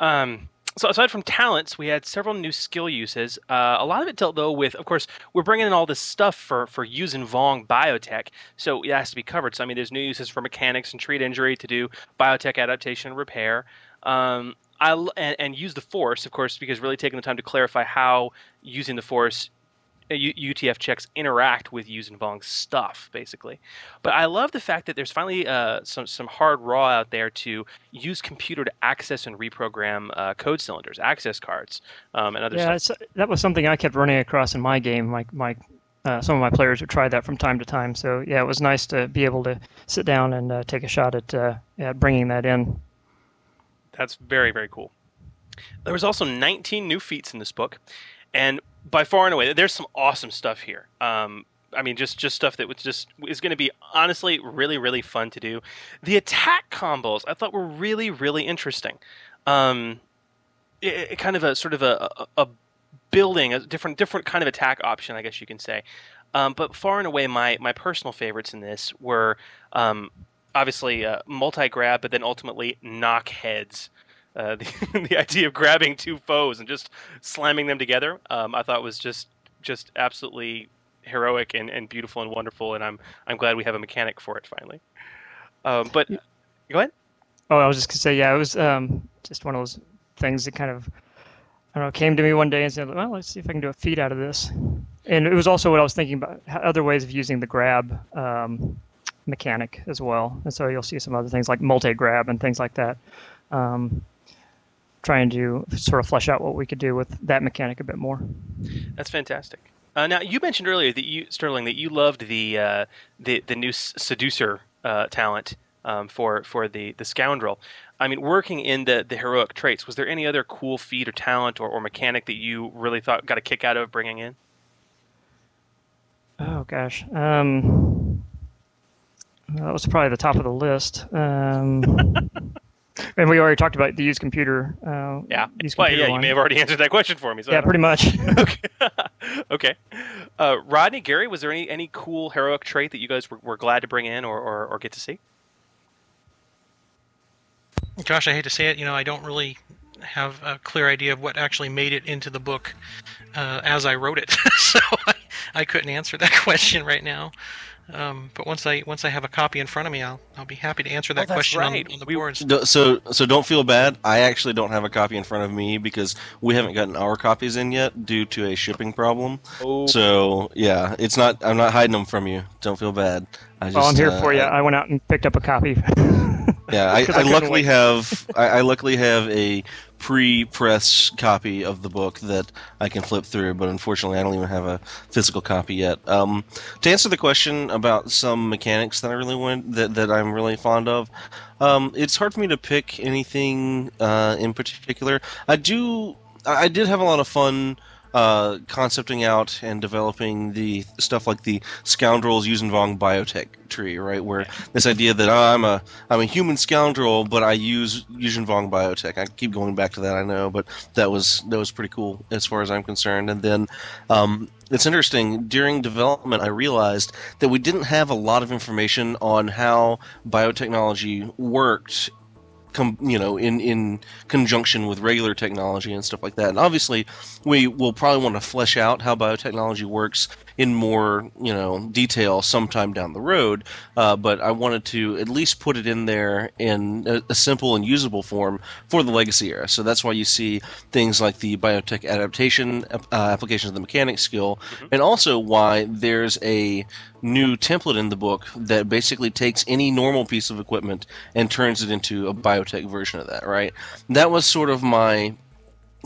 Um, so aside from talents, we had several new skill uses. Uh, a lot of it dealt though with, of course, we're bringing in all this stuff for for using Vong biotech, so it has to be covered. So I mean, there's new uses for mechanics and treat injury to do biotech adaptation and repair. Um, I and, and use the force, of course, because really taking the time to clarify how using the force UTF checks interact with using Vong's stuff, basically. But I love the fact that there's finally uh, some some hard raw out there to use computer to access and reprogram uh, code cylinders, access cards, um, and other Yeah, stuff. it's, that was something I kept running across in my game. My my uh, some of my players would try that from time to time. So yeah, it was nice to be able to sit down and uh, take a shot at uh, at bringing that in. That's very very cool. There was also 19 new feats in this book, and by far and away, there's some awesome stuff here. Um, I mean, just just stuff that was just is going to be honestly really really fun to do. The attack combos I thought were really really interesting. Um, it, it kind of a sort of a, a, a building a different different kind of attack option, I guess you can say. Um, but far and away, my my personal favorites in this were um, obviously uh, multi grab, but then ultimately knock heads. Uh, the, the idea of grabbing two foes and just slamming them together, um, I thought was just just absolutely heroic and, and beautiful and wonderful. And I'm I'm glad we have a mechanic for it finally. Um, but go ahead. Oh, I was just gonna say, yeah, it was um, just one of those things that kind of, I don't know, came to me one day and said, well, let's see if I can do a feat out of this. And it was also what I was thinking about, other ways of using the grab um, mechanic as well. And so you'll see some other things like multi-grab and things like that. Um, trying to sort of flesh out what we could do with that mechanic a bit more. That's fantastic. Uh, now you mentioned earlier that you Sterling that you loved the uh, the the new seducer uh, talent um, for for the the scoundrel. I mean, working in the the heroic traits, was there any other cool feat or talent or, or mechanic that you really thought got a kick out of bringing in? Oh gosh, um, that was probably the top of the list. Um, and we already talked about the used computer. Uh, Yeah. used Well, computer yeah, you may have already answered that question for me. So Yeah, pretty much. okay. Uh, Rodney, Gary, was there any, any cool heroic trait that you guys were, were glad to bring in or, or, or get to see? Gosh, I hate to say it, you know, I don't really have a clear idea of what actually made it into the book uh, as I wrote it, so I, I couldn't answer that question right now. Um, but once I once I have a copy in front of me, I'll I'll be happy to answer that that's question right. on, on the boards. Do- So, so don't feel bad. I actually don't have a copy in front of me because we haven't gotten our copies in yet due to a shipping problem. Oh. So, yeah, it's not. I'm not hiding them from you. Don't feel bad. I just, well, I'm here uh, for you. I- I went out and picked up a copy. yeah, I, I, I luckily have. I, I luckily have a pre-press copy of the book that I can flip through, but unfortunately, I don't even have a physical copy yet. Um, to answer the question about some mechanics that I really want that that I'm really fond of, um, it's hard for me to pick anything uh, in particular. I do. I did have a lot of fun uh, concepting out and developing the stuff like the scoundrels Yuuzhan biotech tree, right? Where this idea that oh, I'm a I'm a human scoundrel, but I use Yuuzhan biotech. I keep going back to that, I know, but that was that was pretty cool as far as I'm concerned. And then um, it's interesting during development, I realized that we didn't have a lot of information on how biotechnology worked com- you know, in, in conjunction with regular technology and stuff like that. And obviously, we will probably want to flesh out how biotechnology works in more, you know, detail sometime down the road. Uh, but I wanted to at least put it in there in a, a simple and usable form for the legacy era. So that's why you see things like the biotech adaptation uh, applications of the mechanic skill, and also why there's a new template in the book that basically takes any normal piece of equipment and turns it into a biotech version of that, right? That was sort of my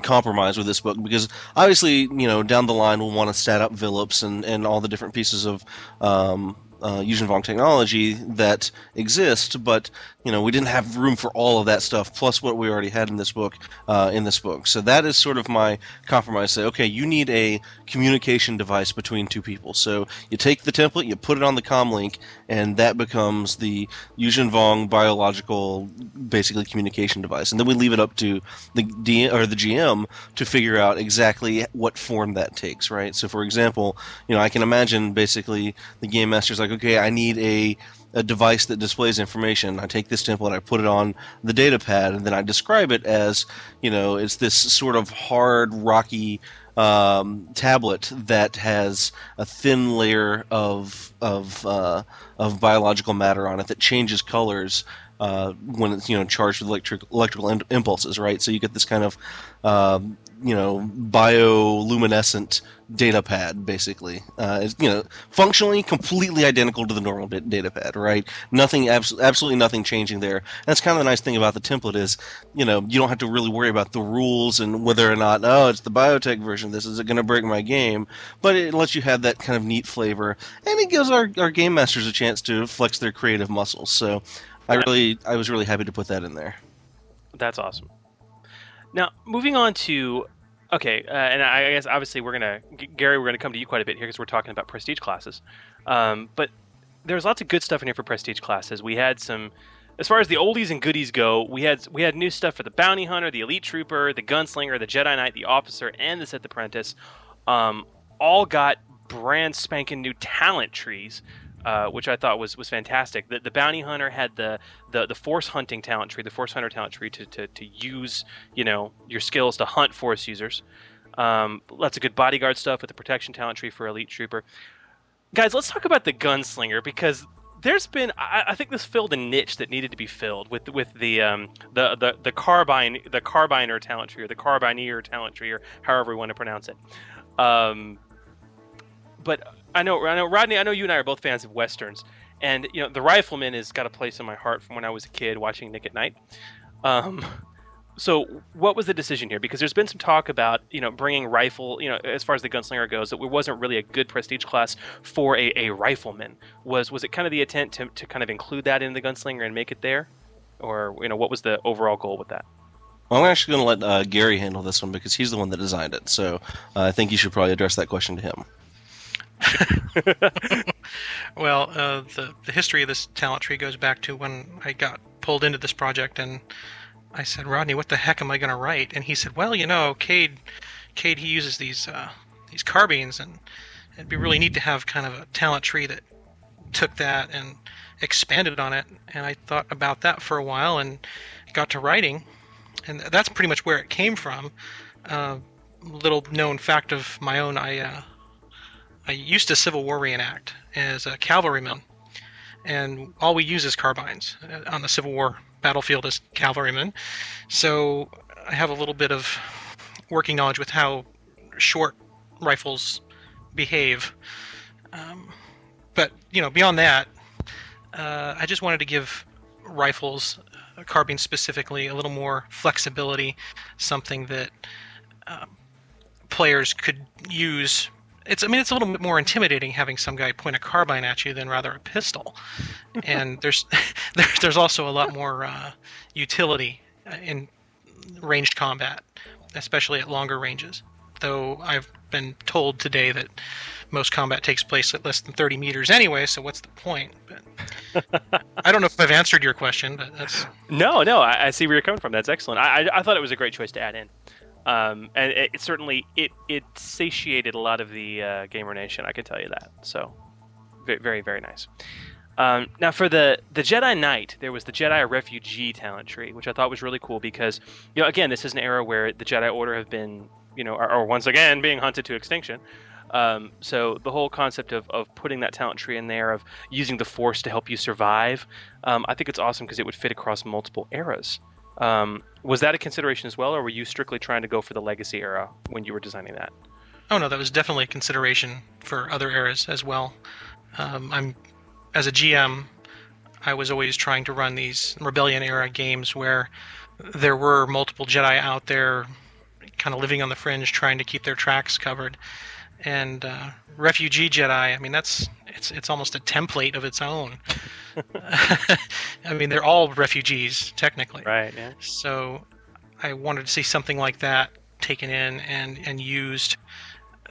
compromise with this book because obviously, you know, down the line we'll want to stat up villips and, and all the different pieces of um, uh, Yuuzhan Vong technology that exist, but you know we didn't have room for all of that stuff plus what we already had in this book uh, in this book. So that is sort of my compromise. Say, okay, you need a communication device between two people. So you take the template, you put it on the comlink, and that becomes the Yuuzhan Vong biological, basically communication device. And then we leave it up to the D or the GM to figure out exactly what form that takes. Right. So for example, you know, I can imagine basically the game master's like, okay, I need a a device that displays information. I take this template, I put it on the data pad, and then I describe it as, you know, it's this sort of hard, rocky um, tablet that has a thin layer of of uh, of biological matter on it that changes colors uh, when it's you know charged with electric electrical im- impulses, right? So you get this kind of um, you know bioluminescent data pad basically. Uh, you know functionally completely identical to the normal da- data pad right? Nothing abs- absolutely nothing changing there. That's kind of the nice thing about the template is you know you don't have to really worry about the rules and whether or not oh it's the biotech version this is it going to break my game but it lets you have that kind of neat flavor and it gives our, our game masters a chance to flex their creative muscles so i really i was really happy to put that in there. That's awesome. Now, moving on to okay, uh, and I guess obviously we're gonna Gary, we're gonna come to you quite a bit here because we're talking about prestige classes. Um, but there's lots of good stuff in here for prestige classes. We had some, as far as the oldies and goodies go, we had we had new stuff for the bounty hunter, the elite trooper, the gunslinger, the Jedi Knight, the officer, and the Sith apprentice. Um, all got brand spanking new talent trees. Uh, which I thought was, was fantastic. The, the bounty hunter had the, the, the force hunting talent tree, the force hunter talent tree to, to, to use you know your skills to hunt force users. Um, lots of good bodyguard stuff with the protection talent tree for elite trooper. Guys, let's talk about the gunslinger because there's been I, I think this filled a niche that needed to be filled with with the um, the, the the carbine the carbiner talent tree or the carbineer talent tree or however we want to pronounce it. Um, but I know I know Rodney. I know you and I are both fans of westerns, and you know the Rifleman has got a place in my heart from when I was a kid watching Nick at Nite. Um, so what was the decision here? Because there's been some talk about you know bringing rifle, you know, as far as the gunslinger goes, that it wasn't really a good prestige class for a, a rifleman. Was was it kind of the intent to, to kind of include that in the gunslinger and make it there, or you know what was the overall goal with that? Well, I'm actually going to let uh, Gary handle this one because he's the one that designed it. So uh, I think you should probably address that question to him. Well, uh, the the history of this talent tree goes back to when I got pulled into this project, and I said, Rodney, what the heck am I going to write? And he said, Well, you know, Cade, Cade, he uses these uh, these carbines, and it'd be really neat to have kind of a talent tree that took that and expanded on it. And I thought about that for a while and got to writing, and that's pretty much where it came from. Uh, little known fact of my own, I uh, I used to Civil War reenact as a cavalryman, and all we use is carbines uh, on the Civil War battlefield as cavalrymen. So I have a little bit of working knowledge with how short rifles behave. Um, but you know, beyond that, uh, I just wanted to give rifles, uh, carbines specifically, a little more flexibility, something that um, players could use it's I mean it's a little bit more intimidating having some guy point a carbine at you than rather a pistol, and there's there, there's also a lot more uh, utility uh, in ranged combat, especially at longer ranges. Though I've been told today that most combat takes place at less than 30 meters anyway, so what's the point? But I don't know if I've answered your question, but that's No, no, I, I see where you're coming from. That's excellent. I, I, I thought it was a great choice to add in. Um, and it, it certainly it it satiated a lot of the uh, gamer nation. I can tell you that. So, very very, nice. Um, now for the the Jedi Knight, there was the Jedi Refugee talent tree, which I thought was really cool because you know again this is an era where the Jedi Order have been you know are, are once again being hunted to extinction. Um, so the whole concept of, of putting that talent tree in there, of using the Force to help you survive, um, I think it's awesome because it would fit across multiple eras. Um, was that a consideration as well, or were you strictly trying to go for the legacy era when you were designing that? Oh no, that was definitely a consideration for other eras as well. Um, I'm as a GM, I was always trying to run these Rebellion era games where there were multiple Jedi out there, kind of living on the fringe, trying to keep their tracks covered. And uh, refugee Jedi, I mean, that's it's it's almost a template of its own. I mean, they're all refugees technically. Right. Yeah. So I wanted to see something like that taken in and and used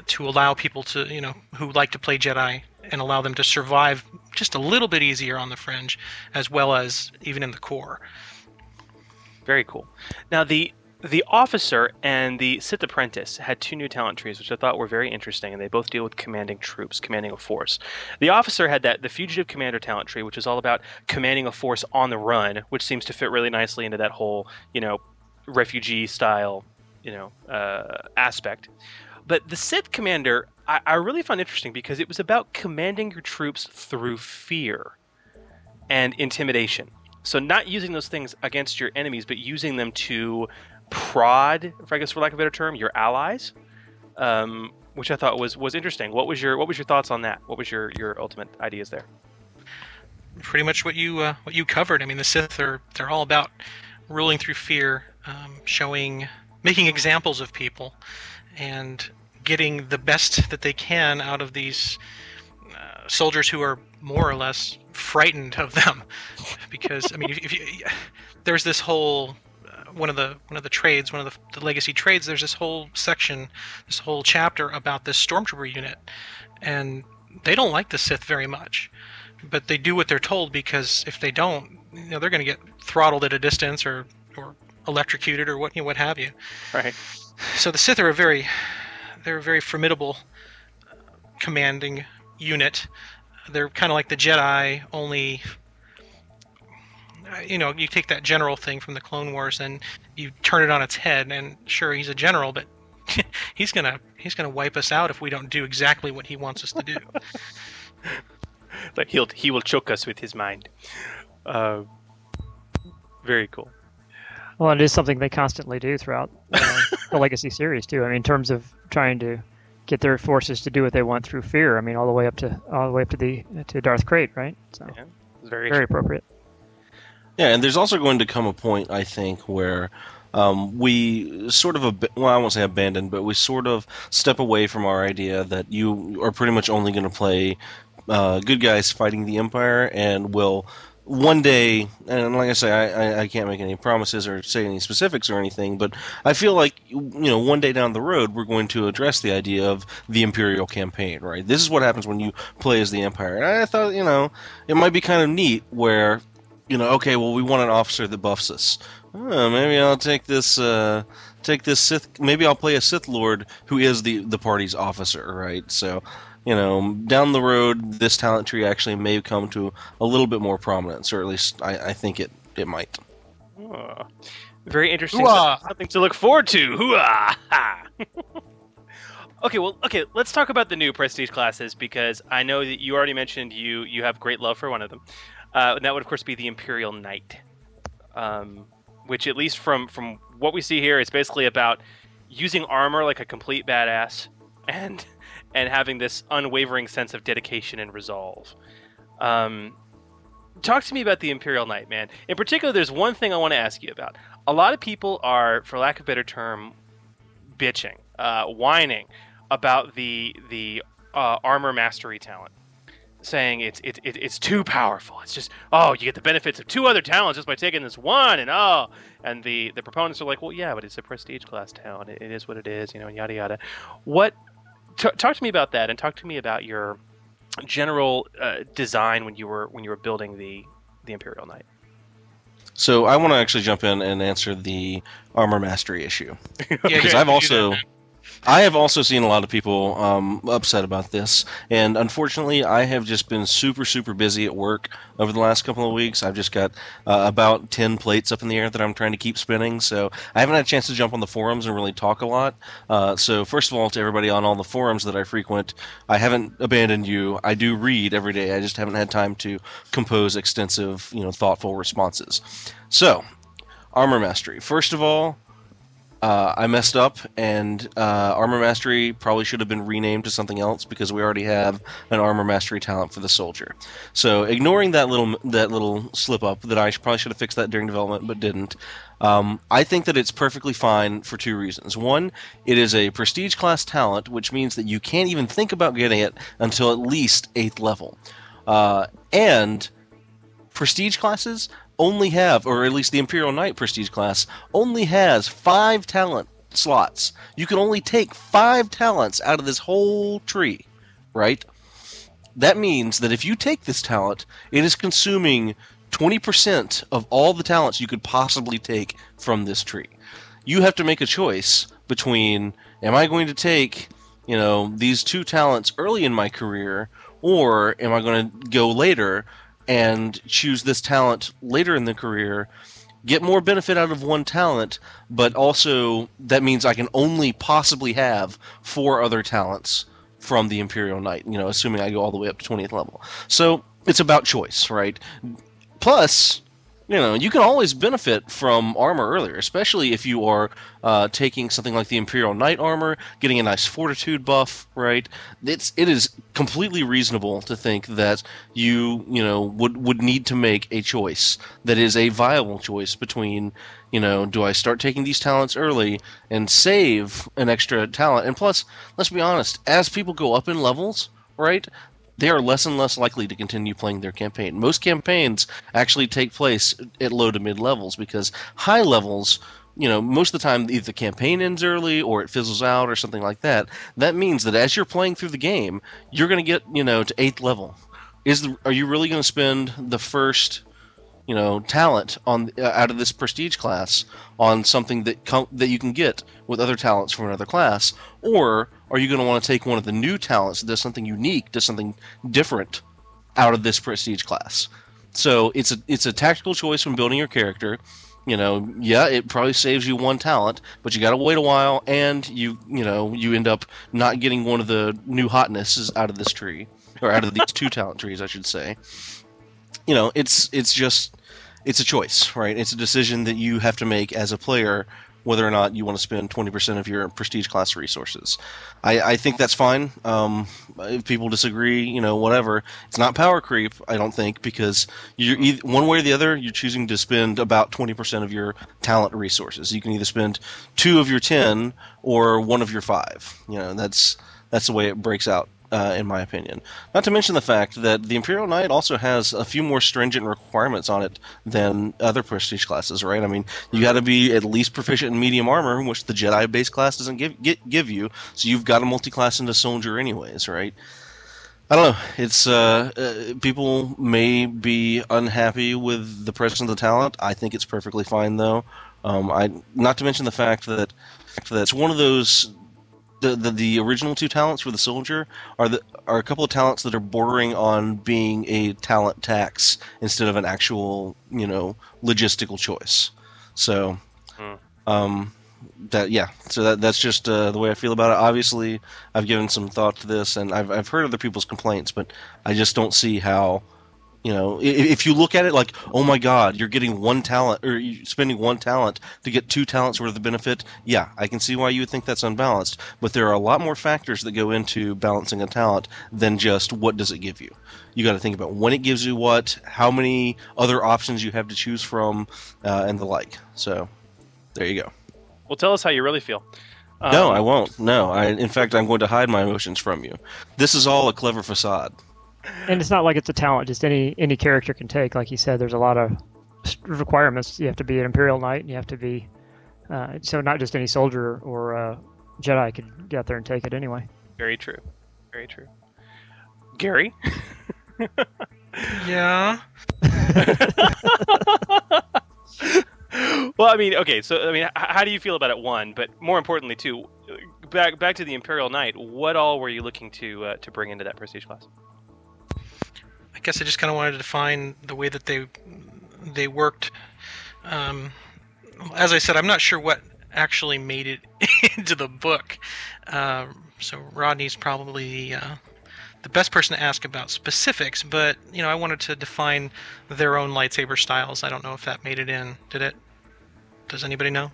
to allow people to you know who like to play Jedi and allow them to survive just a little bit easier on the fringe as well as even in the core. Very cool. Now the the officer and the Sith apprentice had two new talent trees, which I thought were very interesting, and they both deal with commanding troops, commanding a force. The officer had that the fugitive commander talent tree, which is all about commanding a force on the run, which seems to fit really nicely into that whole you know refugee style you know uh, aspect. But the Sith commander, I, I really found interesting because it was about commanding your troops through fear and intimidation. So not using those things against your enemies, but using them to prod, if I guess for lack of a better term, your allies, um, which I thought was was interesting. What was your what was your thoughts on that? What was your your ultimate ideas there? Pretty much what you uh, what you covered. I mean, the Sith are they're all about ruling through fear, um, showing, making examples of people, and getting the best that they can out of these uh, soldiers who are more or less frightened of them. because I mean, if, if you, there's this whole one of the one of the trades, one of the, the legacy trades. There's this whole section, this whole chapter about this stormtrooper unit, and they don't like the Sith very much, but they do what they're told because if they don't, you know, they're going to get throttled at a distance or or electrocuted or what you know, what have you. Right. So the Sith are a very they're a very formidable commanding unit. They're kind of like the Jedi, only you know, you take that general thing from the Clone Wars and you turn it on its head. And sure, he's a general, but he's gonna he's gonna wipe us out if we don't do exactly what he wants us to do. like he'll he will choke us with his mind. Uh, very cool. Well, it is something they constantly do throughout uh, the Legacy series too. I mean, in terms of trying to get their forces to do what they want through fear. I mean, all the way up to all the way up to the to Darth Krayt, right? So very very appropriate. Yeah, and there's also going to come a point, I think, where um, we sort of ab- well, I won't say abandoned, but we sort of step away from our idea that you are pretty much only going to play uh, good guys fighting the Empire, and will one day, and like I say, I, I, I can't make any promises or say any specifics or anything, but I feel like you know one day down the road we're going to address the idea of the Imperial campaign. Right, this is what happens when you play as the Empire, and I thought you know it might be kind of neat where you know okay, well we want an officer that buffs us. Oh, maybe I'll take this. Uh, take this Sith. Maybe I'll play a Sith Lord who is the the party's officer, right? So, you know, down the road, this talent tree actually may come to a little bit more prominence, or at least I, I think it it might. Oh, very interesting. Hooah! Something to look forward to. Hooah! okay, well, okay. Let's talk about the new prestige classes because I know that you already mentioned you you have great love for one of them, uh, and that would of course be the Imperial Knight, um, which at least from from what we see here is basically about using armor like a complete badass and and having this unwavering sense of dedication and resolve. Um, talk to me about the Imperial Knight, man. In particular, there's one thing I want to ask you about. A lot of people are, for lack of a better term, bitching, uh, whining about the the uh, armor mastery talent, saying it's it, it, it's too powerful. It's just oh, you get the benefits of two other talents just by taking this one, and oh, and the the proponents are like, well, yeah, but it's a prestige class talent. It, it is what it is, you know, and yada yada. What? T- talk to me about that, and talk to me about your general uh, design when you were when you were building the the Imperial Knight. So I want to actually jump in and answer the armor mastery issue because yeah, I've also. I have also seen a lot of people um, upset about this, and unfortunately, I have just been super super busy at work over the last couple of weeks. I've just got uh, about ten plates up in the air that I'm trying to keep spinning, so I haven't had a chance to jump on the forums and really talk a lot. Uh, so first of all, to everybody on all the forums that I frequent, I haven't abandoned you. I do read every day. I just haven't had time to compose extensive, you know, thoughtful responses. So, armor mastery. First of all, uh, I messed up, and uh, Armor Mastery probably should have been renamed to something else because we already have an Armor Mastery talent for the soldier. So, ignoring that little that little slip up that I probably should have fixed that during development but didn't, um, I think that it's perfectly fine for two reasons. One, it is a prestige class talent, which means that you can't even think about getting it until at least eighth level, uh, and prestige classes only have, or at least the Imperial Knight prestige class, only has five talent slots. You can only take five talents out of this whole tree, right? That means that if you take this talent, it is consuming 20% of all the talents you could possibly take from this tree. You have to make a choice between am I going to take, you know, these two talents early in my career or am I going to go later and choose this talent later in the career, get more benefit out of one talent, but also that means I can only possibly have four other talents from the Imperial Knight, you know, assuming I go all the way up to 20th level. So it's about choice, right? Plus, you know, you can always benefit from armor earlier, especially if you are uh, taking something like the Imperial Knight armor, getting a nice fortitude buff, right? It's it is completely reasonable to think that you you know would would need to make a choice that is a viable choice between you know do I start taking these talents early and save an extra talent, and plus let's be honest, as people go up in levels, right? They are less and less likely to continue playing their campaign. Most campaigns actually take place at low to mid levels because high levels, you know, most of the time either the campaign ends early or it fizzles out or something like that. That means that as you're playing through the game, you're going to get, you know, to eighth level. Is the, are you really going to spend the first you know talent on uh, out of this prestige class on something that com- that you can get with other talents from another class? Or are you going to want to take one of the new talents that does something unique does something different out of this prestige class? So it's a it's a tactical choice when building your character. You know yeah it probably saves you one talent but you got to wait a while and you you know you end up not getting one of the new hotnesses out of this tree or out of these two talent trees i should say you know it's it's just it's a choice right it's a decision that you have to make as a player whether or not you want to spend 20% of your prestige class resources. I, I think that's fine. Um, if people disagree, you know, whatever. It's not power creep, I don't think, because you're either, one way or the other, you're choosing to spend about 20% of your talent resources. You can either spend two of your 10 or one of your five. You know, that's that's the way it breaks out uh, in my opinion. Not to mention the fact that the Imperial Knight also has a few more stringent requirements on it than other prestige classes, right? I mean, you got to be at least proficient in medium armor, which the Jedi base class doesn't give get, give you. So you've got to multi-class into soldier, anyways, right? I don't know. It's uh, uh, people may be unhappy with the presence of the talent. I think it's perfectly fine, though. Um, I not to mention the fact that that it's one of those the, the the original two talents for the soldier are the are a couple of talents that are bordering on being a talent tax instead of an actual you know logistical choice. So, um, that yeah, so that that's just uh, the way I feel about it. Obviously, I've given some thought to this, and I've I've heard other people's complaints, but I just don't see how. You know, if you look at it like, oh my God, you're getting one talent or you're spending one talent to get two talents worth of benefit. Yeah, I can see why you would think that's unbalanced. But there are a lot more factors that go into balancing a talent than just what does it give you. You got to think about when it gives you what, how many other options you have to choose from, uh, and the like. So, there you go. Well, tell us how you really feel. no, Um, I won't. No, I. In fact, I'm going to hide my emotions from you. This is all a clever facade. And it's not like it's a talent; just any any character can take. Like you said, there's a lot of requirements. You have to be an Imperial Knight, and you have to be uh, so not just any soldier or uh, Jedi could get out there and take it anyway. Very true. Very true. Gary? Yeah. well, I mean, okay, so I mean, how do you feel about it? One, but more importantly, too, Back back to the Imperial Knight. What all were you looking to uh, to bring into that prestige class? Guess I just kind of wanted to define the way that they they worked. Um, as I said, I'm not sure what actually made it into the book. Um, so Rodney's probably uh, the best person to ask about specifics. But you know, I wanted to define their own lightsaber styles. I don't know if that made it in. Did it? Does anybody know?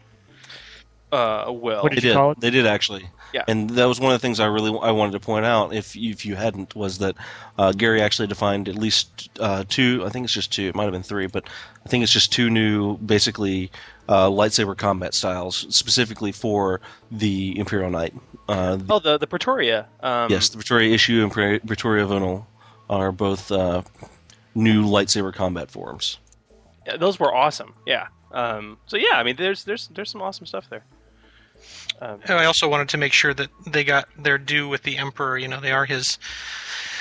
Uh, well, they did. They did actually. Yeah. And that was one of the things I really I wanted to point out. If you, if you hadn't, was that uh, Gary actually defined at least uh, two. I think it's just two. It might have been three, but I think it's just two new, basically uh, lightsaber combat styles specifically for the Imperial Knight. Uh, Oh, the the Praetoria. Um, yes, the Praetoria Ishu and Praetoria Vonil are both uh, new lightsaber combat forms. yeah, those were awesome. Yeah. Um, so yeah, I mean, there's there's there's some awesome stuff there. Um, I also wanted to make sure that they got their due with the emperor. You know, they are his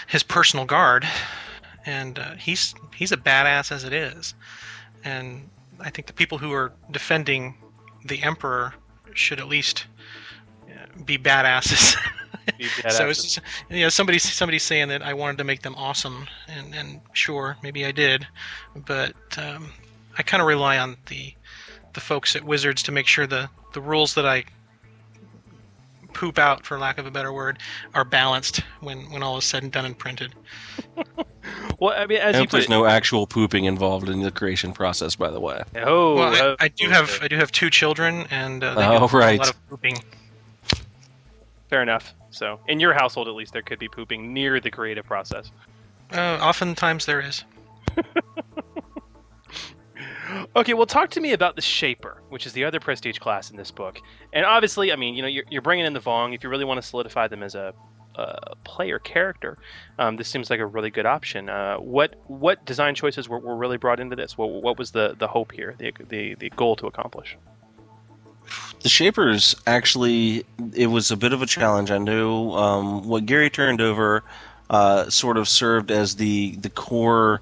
his personal guard, and uh, he's he's a badass as it is. And I think the people who are defending the emperor should at least uh, be badasses. Be so it's badasses. just, you know somebody somebody's saying that I wanted to make them awesome, and and sure maybe I did, but um, I kind of rely on the the folks at Wizards to make sure the the rules that I poop out, for lack of a better word, are balanced when when all is said and done and printed. well, I mean, I as you hope there's it, no actual pooping involved in the creation process. By the way. oh, well, I, I do have I do have two children, and uh, they Oh, do right. a lot of pooping. fair enough. So, in your household, at least, there could be pooping near the creative process. Uh, oftentimes there is. Okay, well, talk to me about the Shaper, which is the other prestige class in this book. And obviously, I mean, you know, you're, you're bringing in the Vong. If you really want to solidify them as a, a player character, um, this seems like a really good option. Uh, what what design choices were, were really brought into this? What, what was the, the hope here, the, the the goal to accomplish? The Shapers actually, it was a bit of a challenge. I knew um, what Gary turned over uh, sort of served as the the core,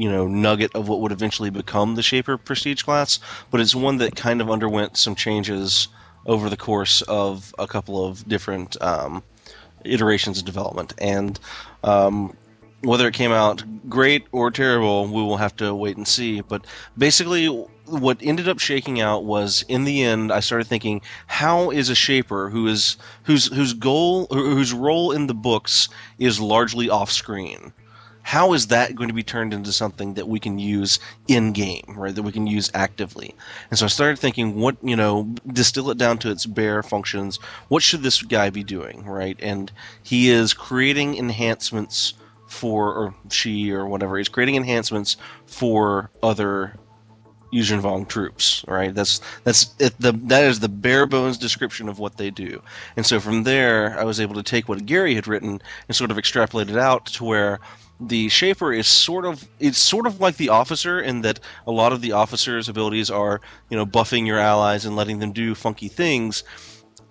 you know, nugget of what would eventually become the Shaper Prestige class, but it's one that kind of underwent some changes over the course of a couple of different um, iterations of development, and um, whether it came out great or terrible, we will have to wait and see. But basically, what ended up shaking out was, in the end, I started thinking, how is a shaper who is whose whose goal whose role in the books is largely off screen? How is that going to be turned into something that we can use in game, right? That we can use actively. And so I started thinking, what you know, distill it down to its bare functions. What should this guy be doing, right? And he is creating enhancements for, or she, or whatever. He's creating enhancements for other Yuuzhan Vong troops, right? That's that's the that is the bare bones description of what they do. And so from there, I was able to take what Gary had written and sort of extrapolate it out to where the Shaper is sort of it's sort of like the officer in that a lot of the officer's abilities are you know buffing your allies and letting them do funky things.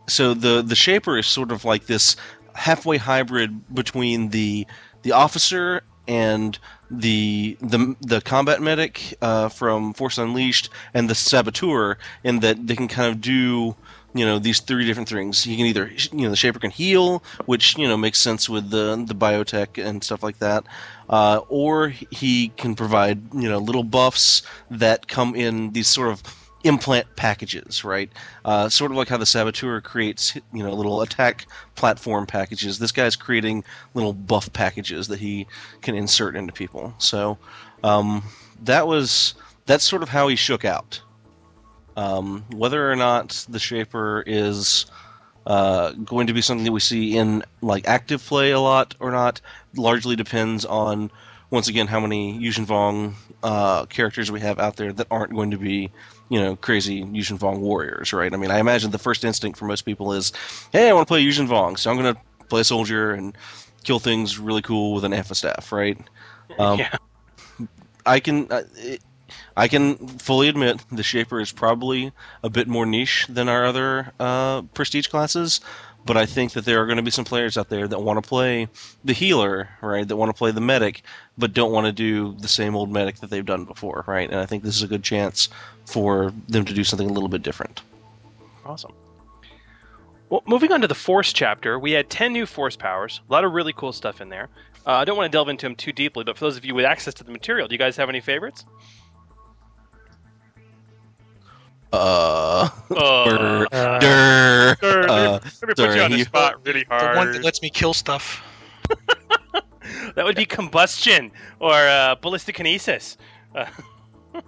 So the the Shaper is sort of like this halfway hybrid between the the officer and the the the combat medic uh, from Force Unleashed and the saboteur in that they can kind of do you know these three different things. He can either you know the shaper can heal, which you know makes sense with the the biotech and stuff like that, uh, or he can provide you know little buffs that come in these sort of implant packages, right? Uh, sort of like how the saboteur creates, you know, little attack platform packages. This guy's creating little buff packages that he can insert into people. So um, that was that's sort of how he shook out. Um, whether or not the shaper is uh, going to be something that we see in like active play a lot or not largely depends on once again how many Yuuzhan Vong uh, characters we have out there that aren't going to be you know, crazy Yuuzhan Vong warriors, right? I mean, I imagine the first instinct for most people is, hey, I want to play Yuuzhan Vong, so I'm going to play a soldier and kill things really cool with an alpha staff, right? Um, yeah. I can. Uh, it, I can fully admit the Shaper is probably a bit more niche than our other uh, prestige classes, but I think that there are going to be some players out there that want to play the healer, right? That want to play the medic, but don't want to do the same old medic that they've done before, right? And I think this is a good chance for them to do something a little bit different. Awesome. Well, moving on to the Force chapter, we had 10 new Force powers. A lot of really cool stuff in there. Uh, I don't want to delve into them too deeply, but for those of you with access to the material, do you guys have any favorites? Uh, Uh, Durr, uh, durr, Durr, let me- uh, let me put sorry, you on the spot really hard. The one that lets me kill stuff. That would be combustion or uh, ballistic kinesis. Uh,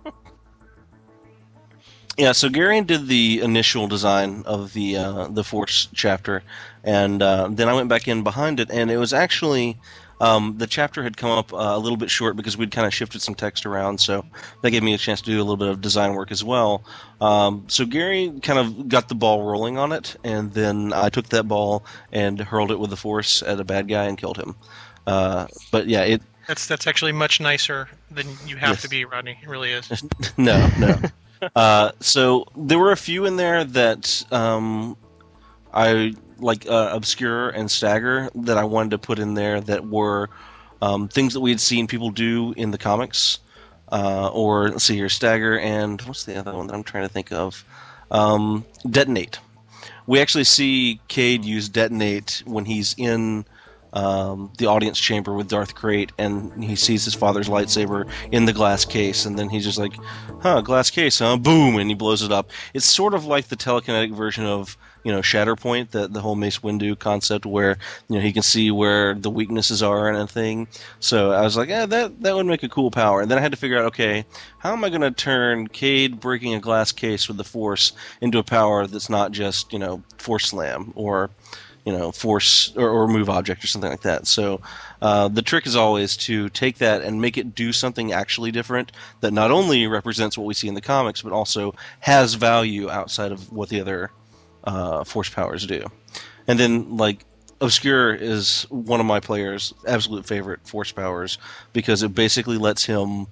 Yeah, so Garion did the initial design of the uh, the Force chapter, and uh, then I went back in behind it, and it was actually um, the chapter had come up uh, a little bit short because we'd kind of shifted some text around, so that gave me a chance to do a little bit of design work as well. Um, so Gary kind of got the ball rolling on it, and then I took that ball and hurled it with the Force at a bad guy and killed him. Uh, but yeah, it That's that's actually much nicer than you have Yes. to be, Rodney. It really is. no, no. uh, so there were a few in there that um, I like uh, obscure and stagger that I wanted to put in there that were um, things that we had seen people do in the comics. Uh, or let's see here, stagger and what's the other one that I'm trying to think of? Um, detonate. We actually see Cade use detonate when he's in um, the audience chamber with Darth Krayt, and he sees his father's lightsaber in the glass case, and then he's just like, "Huh, glass case, huh? Boom!" and he blows it up. It's sort of like the telekinetic version of you know Shatterpoint, the the whole Mace Windu concept, where you know he can see where the weaknesses are and a thing. So I was like, "Yeah, that that would make a cool power." And then I had to figure out, okay, how am I going to turn Cade breaking a glass case with the Force into a power that's not just you know Force Slam or you know, force or, or move object or something like that. So uh, the trick is always to take that and make it do something actually different that not only represents what we see in the comics, but also has value outside of what the other uh, force powers do. And then, like, Obscure is one of my players' absolute favorite force powers because it basically lets him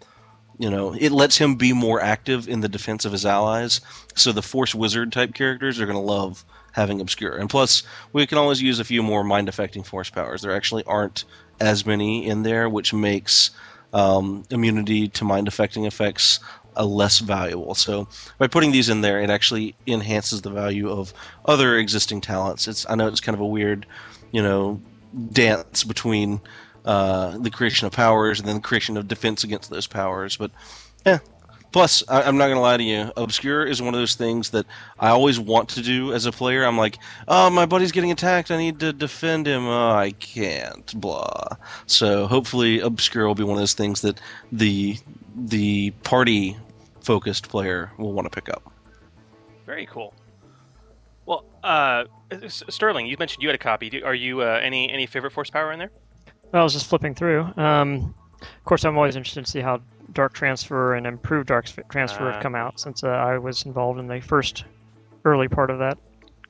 you know it lets him be more active in the defense of his allies. So the force wizard type characters are going to love having obscure. And plus we can always use a few more mind affecting force powers. There actually aren't as many in there which makes um, immunity to mind affecting effects uh, less valuable so by putting these in there it actually enhances the value of other existing talents it's i know it's kind of a weird you know dance between uh, the creation of powers and then the creation of defense against those powers. But yeah, Plus, I, I'm not gonna lie to you. Obscure is one of those things that I always want to do as a player. I'm like, oh, my buddy's getting attacked. I need to defend him. Oh, I can't. Blah. So hopefully, Obscure will be one of those things that the the party focused player will want to pick up. Very cool. Well, uh, S- Sterling, you mentioned you had a copy. Do, are you uh, any any favorite force power in there? Well, I was just flipping through. Um, of course, I'm always interested to see how Dark Transfer and Improved Dark Transfer Ah. have come out since uh, I was involved in the first early part of that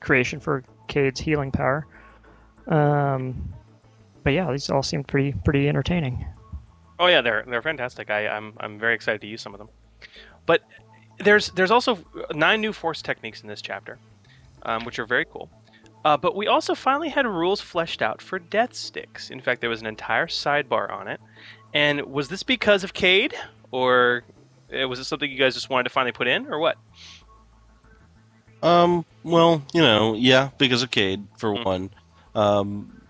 creation for Cade's healing power. Um, but yeah, these all seem pretty pretty entertaining. Oh yeah, they're they're fantastic. I, I'm I'm very excited to use some of them. But there's there's also nine new force techniques in this chapter, um, which are very cool. Uh, but we also finally had rules fleshed out for death sticks. In fact, there was an entire sidebar on it. And was this because of Cade, or uh, was it something you guys just wanted to finally put in, or what? Um, well, you know, yeah, because of Cade for one. Um,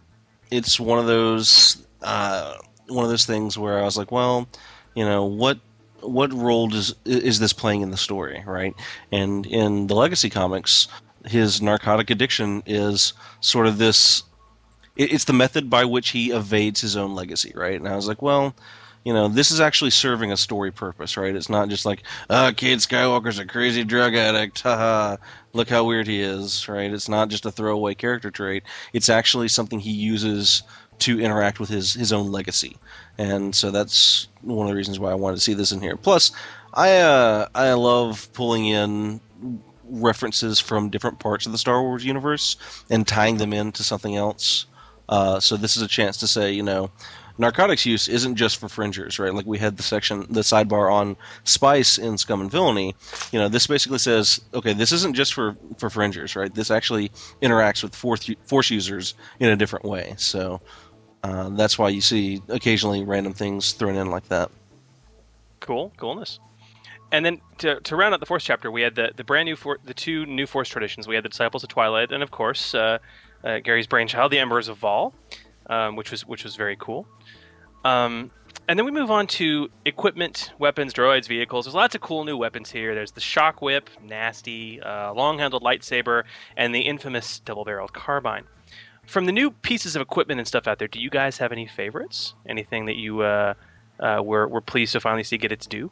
it's one of those uh, one of those things where I was like, well, you know, what what role does is this playing in the story, right? And in the Legacy comics, his narcotic addiction is sort of this. it- It's the method by which he evades his own legacy, right? And I was like, well, you know, this is actually serving a story purpose, right? It's not just like, ah, kid Skywalker's a crazy drug addict, haha, look how weird he is, right? It's not just a throwaway character trait. It's actually something he uses to interact with his his own legacy, and so that's one of the reasons why I wanted to see this in here. Plus, I uh, I love pulling in references from different parts of the Star Wars universe and tying them into something else. Uh, so this is a chance to say, you know, narcotics use isn't just for fringers, right? Like we had the section, the sidebar on spice in Scum and Villainy. You know, this basically says, okay, this isn't just for for fringers, right? This actually interacts with force force users in a different way. So uh, that's why you see occasionally random things thrown in like that. Cool, coolness. And then to, to round out the Force chapter, we had the, the brand new for, the two new Force traditions. We had the Disciples of Twilight, and of course uh, uh, Gary's brainchild, the Embers of Vahl, um, which was which was very cool. Um, and then we move on to equipment, weapons, droids, vehicles. There's lots of cool new weapons here. There's the shock whip, nasty, uh, long-handled lightsaber, and the infamous double-barreled carbine. From the new pieces of equipment and stuff out there, do you guys have any favorites? Anything that you uh, uh, were were pleased to finally see get its due?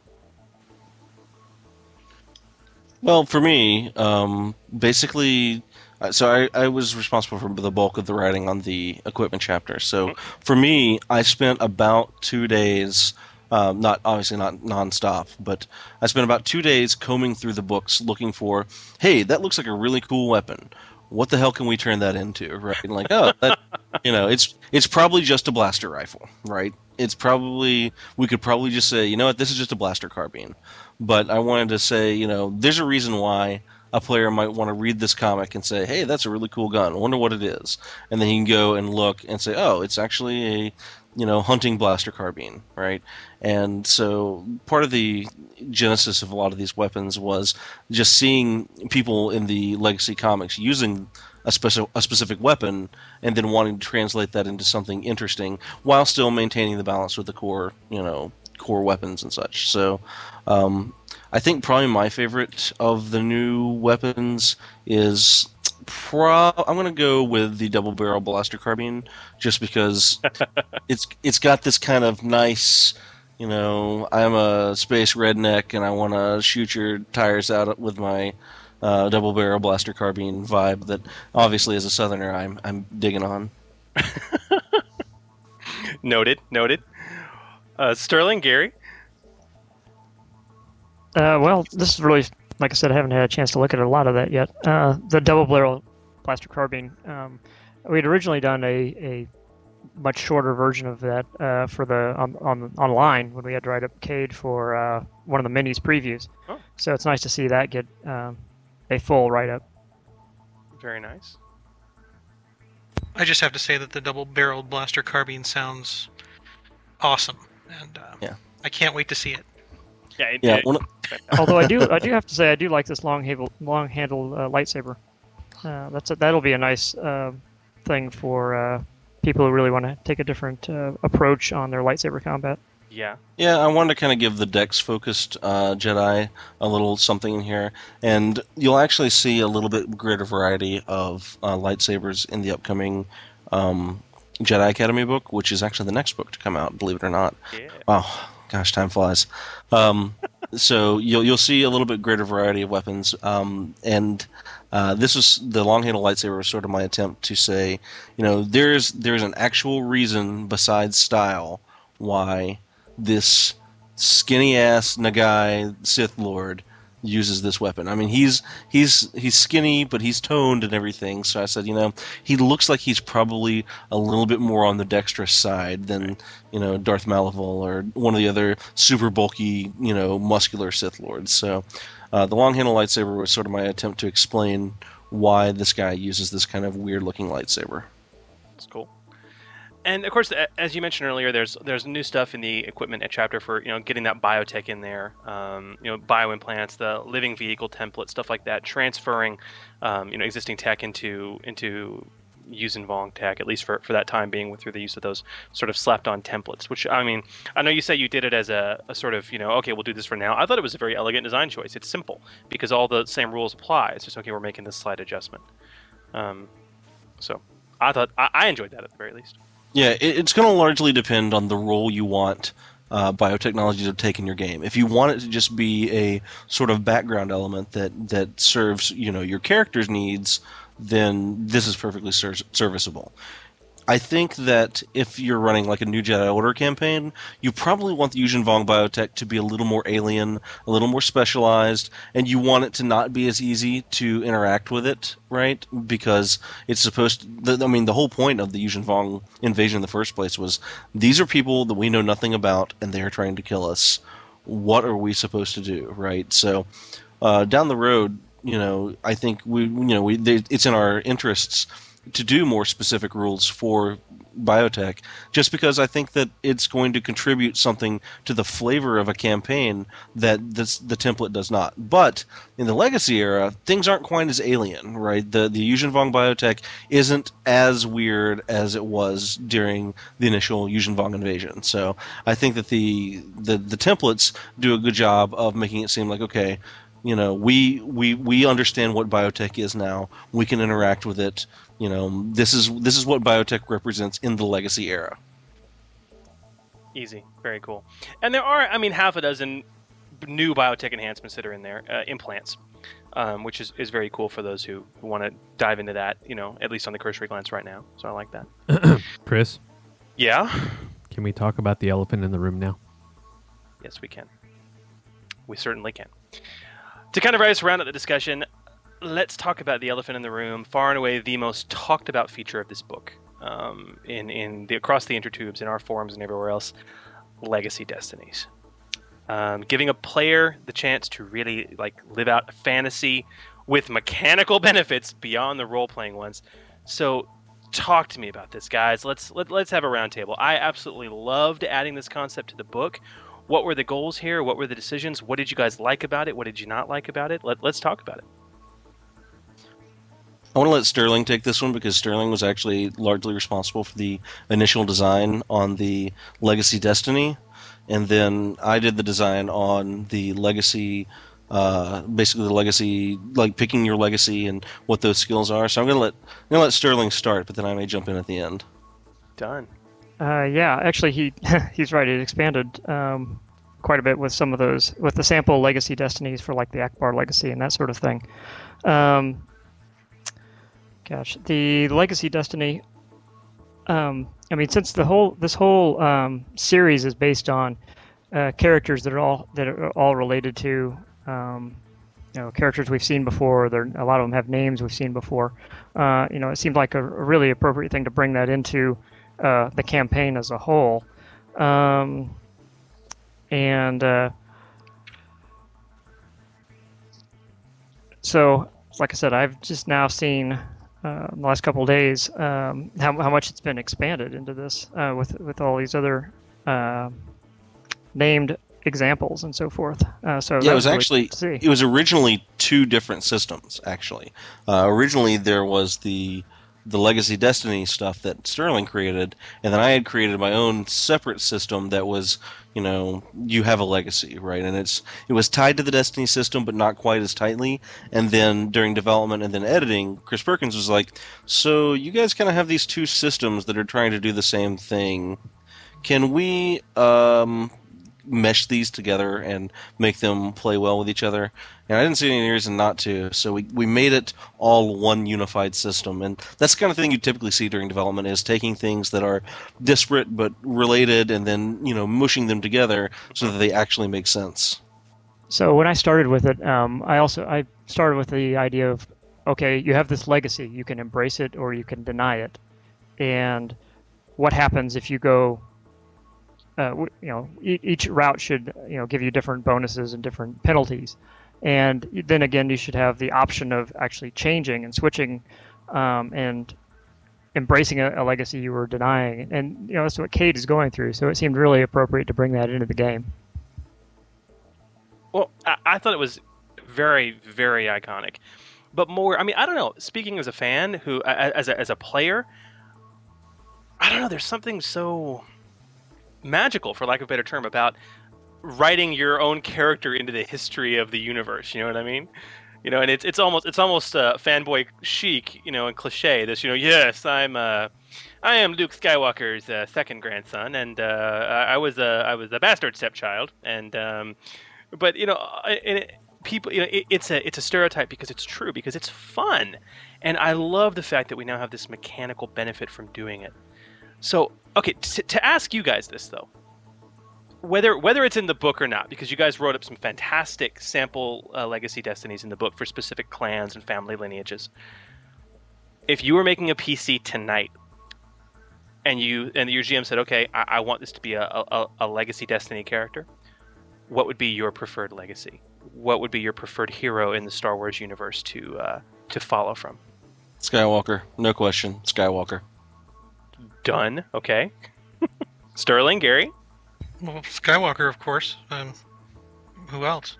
Well, for me, um, basically, uh, so I, I was responsible for the bulk of the writing on the equipment chapter. So for me, I spent about two days, um, not obviously not nonstop, but I spent about two days combing through the books looking for, hey, that looks like a really cool weapon. What the hell can we turn that into, right? And like, oh, that, you know, it's it's probably just a blaster rifle, right? It's probably we could probably just say, you know what, this is just a blaster carbine but I wanted to say, you know, there's a reason why a player might want to read this comic and say, "Hey, that's a really cool gun. I wonder what it is." And then he can go and look and say, "Oh, it's actually a, you know, hunting blaster carbine, right?" And so part of the genesis of a lot of these weapons was just seeing people in the legacy comics using a special a specific weapon and then wanting to translate that into something interesting while still maintaining the balance with the core, you know, core weapons and such. So, um, I think probably my favorite of the new weapons is pro. I'm gonna go with the double barrel blaster carbine, just because it's it's got this kind of nice. You know, I'm a space redneck and I want to shoot your tires out with my uh, double barrel blaster carbine vibe. That obviously, as a southerner, I'm I'm digging on. Noted, noted. Uh, Sterling, Gary. Uh, well, this is really, like I said, I haven't had a chance to look at a lot of that yet. Uh, the double barrel blaster carbine. Um, we had originally done a, a much shorter version of that uh, for the on, on online when we had to write up Cade for uh, one of the minis previews. Oh. So it's nice to see that get um, a full write up. Very nice. I just have to say that the double-barreled blaster carbine sounds awesome, and uh, Yeah. I can't wait to see it. Yeah, it, Yeah, it- one of- Although I do, I do have to say, I do like this long handle, long handled uh, lightsaber. Uh, that's a, that'll be a nice uh, thing for uh, people who really want to take a different uh, approach on their lightsaber combat. Yeah. Yeah, I wanted to kind of give the Dex focused uh, Jedi a little something in here, and you'll actually see a little bit greater variety of uh, lightsabers in the upcoming um, Jedi Academy book, which is actually the next book to come out. Believe it or not. Yeah. Wow, gosh, time flies. Um, so you'll you'll see a little bit greater variety of weapons, um, and uh, this was the long handle lightsaber was sort of my attempt to say, you know, there's there's an actual reason besides style why this skinny ass Nagai Sith Lord uses this weapon. I mean, he's he's he's skinny, but he's toned and everything. So I said, you know, he looks like he's probably a little bit more on the dexterous side than you know Darth Malevil or one of the other super bulky, you know, muscular Sith Lords. So uh, the long handle lightsaber was sort of my attempt to explain why this guy uses this kind of weird looking lightsaber. That's cool. And of course, as you mentioned earlier, there's there's new stuff in the equipment chapter for you know getting that biotech in there, um, you know bioimplants, the living vehicle template, stuff like that, transferring um, you know existing tech into into using Vong tech at least for, for that time being through the use of those sort of slapped on templates. Which I mean, I know you say you did it as a, a sort of you know okay we'll do this for now. I thought it was a very elegant design choice. It's simple because all the same rules apply. It's just okay we're making this slight adjustment. Um, so I thought I enjoyed that at the very least. Yeah, it, it's going to largely depend on the role you want uh, biotechnology to take in your game. If you want it to just be a sort of background element that that serves you know your character's needs, then this is perfectly ser- serviceable. I think that if you're running like a new Jedi Order campaign, you probably want the Yuuzhan Vong biotech to be a little more alien, a little more specialized, and you want it to not be as easy to interact with it, right? Because it's supposed to, I mean, the whole point of the Yuuzhan Vong invasion in the first place was these are people that we know nothing about and they're trying to kill us. What are we supposed to do, right? So, uh, down the road, you know, I think we, you know, we, they, it's in our interests to do more specific rules for biotech just because I think that it's going to contribute something to the flavor of a campaign that this, the template does not. But in the legacy era, things aren't quite as alien, right? The the Yuuzhan Vong biotech isn't as weird as it was during the initial Yuuzhan Vong invasion. So I think that the, the the templates do a good job of making it seem like okay, you know, we we we understand what biotech is now. We can interact with it. You know, this is this is what biotech represents in the legacy era. Easy, very cool. And there are, I mean, half a dozen new biotech enhancements that are in there, uh, implants, um, which is, is very cool for those who, who want to dive into that. You know, at least on the cursory glance right now. So I like that. Chris, Yeah. can we talk about the elephant in the room now? Yes, we can. We certainly can. To kind of raise around at the discussion, let's talk about the elephant in the room. Far and away, the most talked about feature of this book, um, in in the across the intertubes, in our forums, and everywhere else, legacy destinies. Um, giving a player the chance to really like live out a fantasy with mechanical benefits beyond the role playing ones. So talk to me about this guys let's let, let's have a roundtable i absolutely loved adding this concept to the book what were the goals here? What were the decisions? What did you guys like about it? What did you not like about it? Let, let's talk about it. I want to let Sterling take this one because Sterling was actually largely responsible for the initial design on the Legacy Destiny, and then I did the design on the Legacy, uh, basically the Legacy, like picking your Legacy and what those skills are. So I'm gonna let I'm gonna let Sterling start, but then I may jump in at the end. done Uh, yeah, actually, he he's right. It expanded um, quite a bit with some of those with the sample legacy destinies for like the Ackbar legacy and that sort of thing. Um, gosh, the legacy destiny. Um, I mean, since the whole this whole um, series is based on uh, characters that are all that are all related to um, you know characters we've seen before. There a lot of them have names we've seen before. Uh, you know, it seemed like a, a really appropriate thing to bring that into uh, the campaign as a whole. Um, and uh, so, like I said, I've just now seen uh, in the last couple of days um, how, how much it's been expanded into this uh, with with all these other uh, named examples and so forth. Uh, so yeah, it was really actually it was originally two different systems. Actually, uh, originally there was the the Legacy Destiny stuff that Sterling created, and then I had created my own separate system that was, you know, you have a legacy, right? And it's it was tied to the Destiny system, but not quite as tightly. And then during development and then editing, Chris Perkins was like, "So you guys kind of have these two systems that are trying to do the same thing. Can we um, mesh these together and make them play well with each other?" And I didn't see any reason not to, so we, we made it all one unified system. And that's the kind of thing you typically see during development is taking things that are disparate but related and then, you know, mushing them together so that they actually make sense. So when I started with it, um, I also I started with the idea of, okay, you have this legacy, you can embrace it or you can deny it, and what happens if you go, uh, you know, each route should you know give you different bonuses and different penalties, and then again you should have the option of actually changing and switching, um, and embracing a, a legacy you were denying, and you know that's what Cade is going through. So it seemed really appropriate to bring that into the game. Well, I, I thought it was very, very iconic. But more, I mean, I don't know. Speaking as a fan, who as a, as a player, I don't know. There's something so magical, for lack of a better term, about writing your own character into the history of the universe. You know what I mean? You know, and it's it's almost it's almost uh, fanboy chic, you know, and cliche. This, you know, yes, I'm uh, I am Luke Skywalker's uh, second grandson, and uh, I I was a I was a bastard stepchild, and um, but you know, and it, people, you know, it, it's a it's a stereotype because it's true because it's fun, and I love the fact that we now have this mechanical benefit from doing it. So, okay, t- to ask you guys this though, whether whether it's in the book or not, because you guys wrote up some fantastic sample uh, legacy destinies in the book for specific clans and family lineages. If you were making a PC tonight, and you and your GM said, "Okay, I, I want this to be a, a, a legacy destiny character," what would be your preferred legacy? What would be your preferred hero in the Star Wars universe to uh, to follow from? Skywalker, no question. Skywalker. Done. Okay. Sterling, Gary. Well, Skywalker, of course. Um, who else?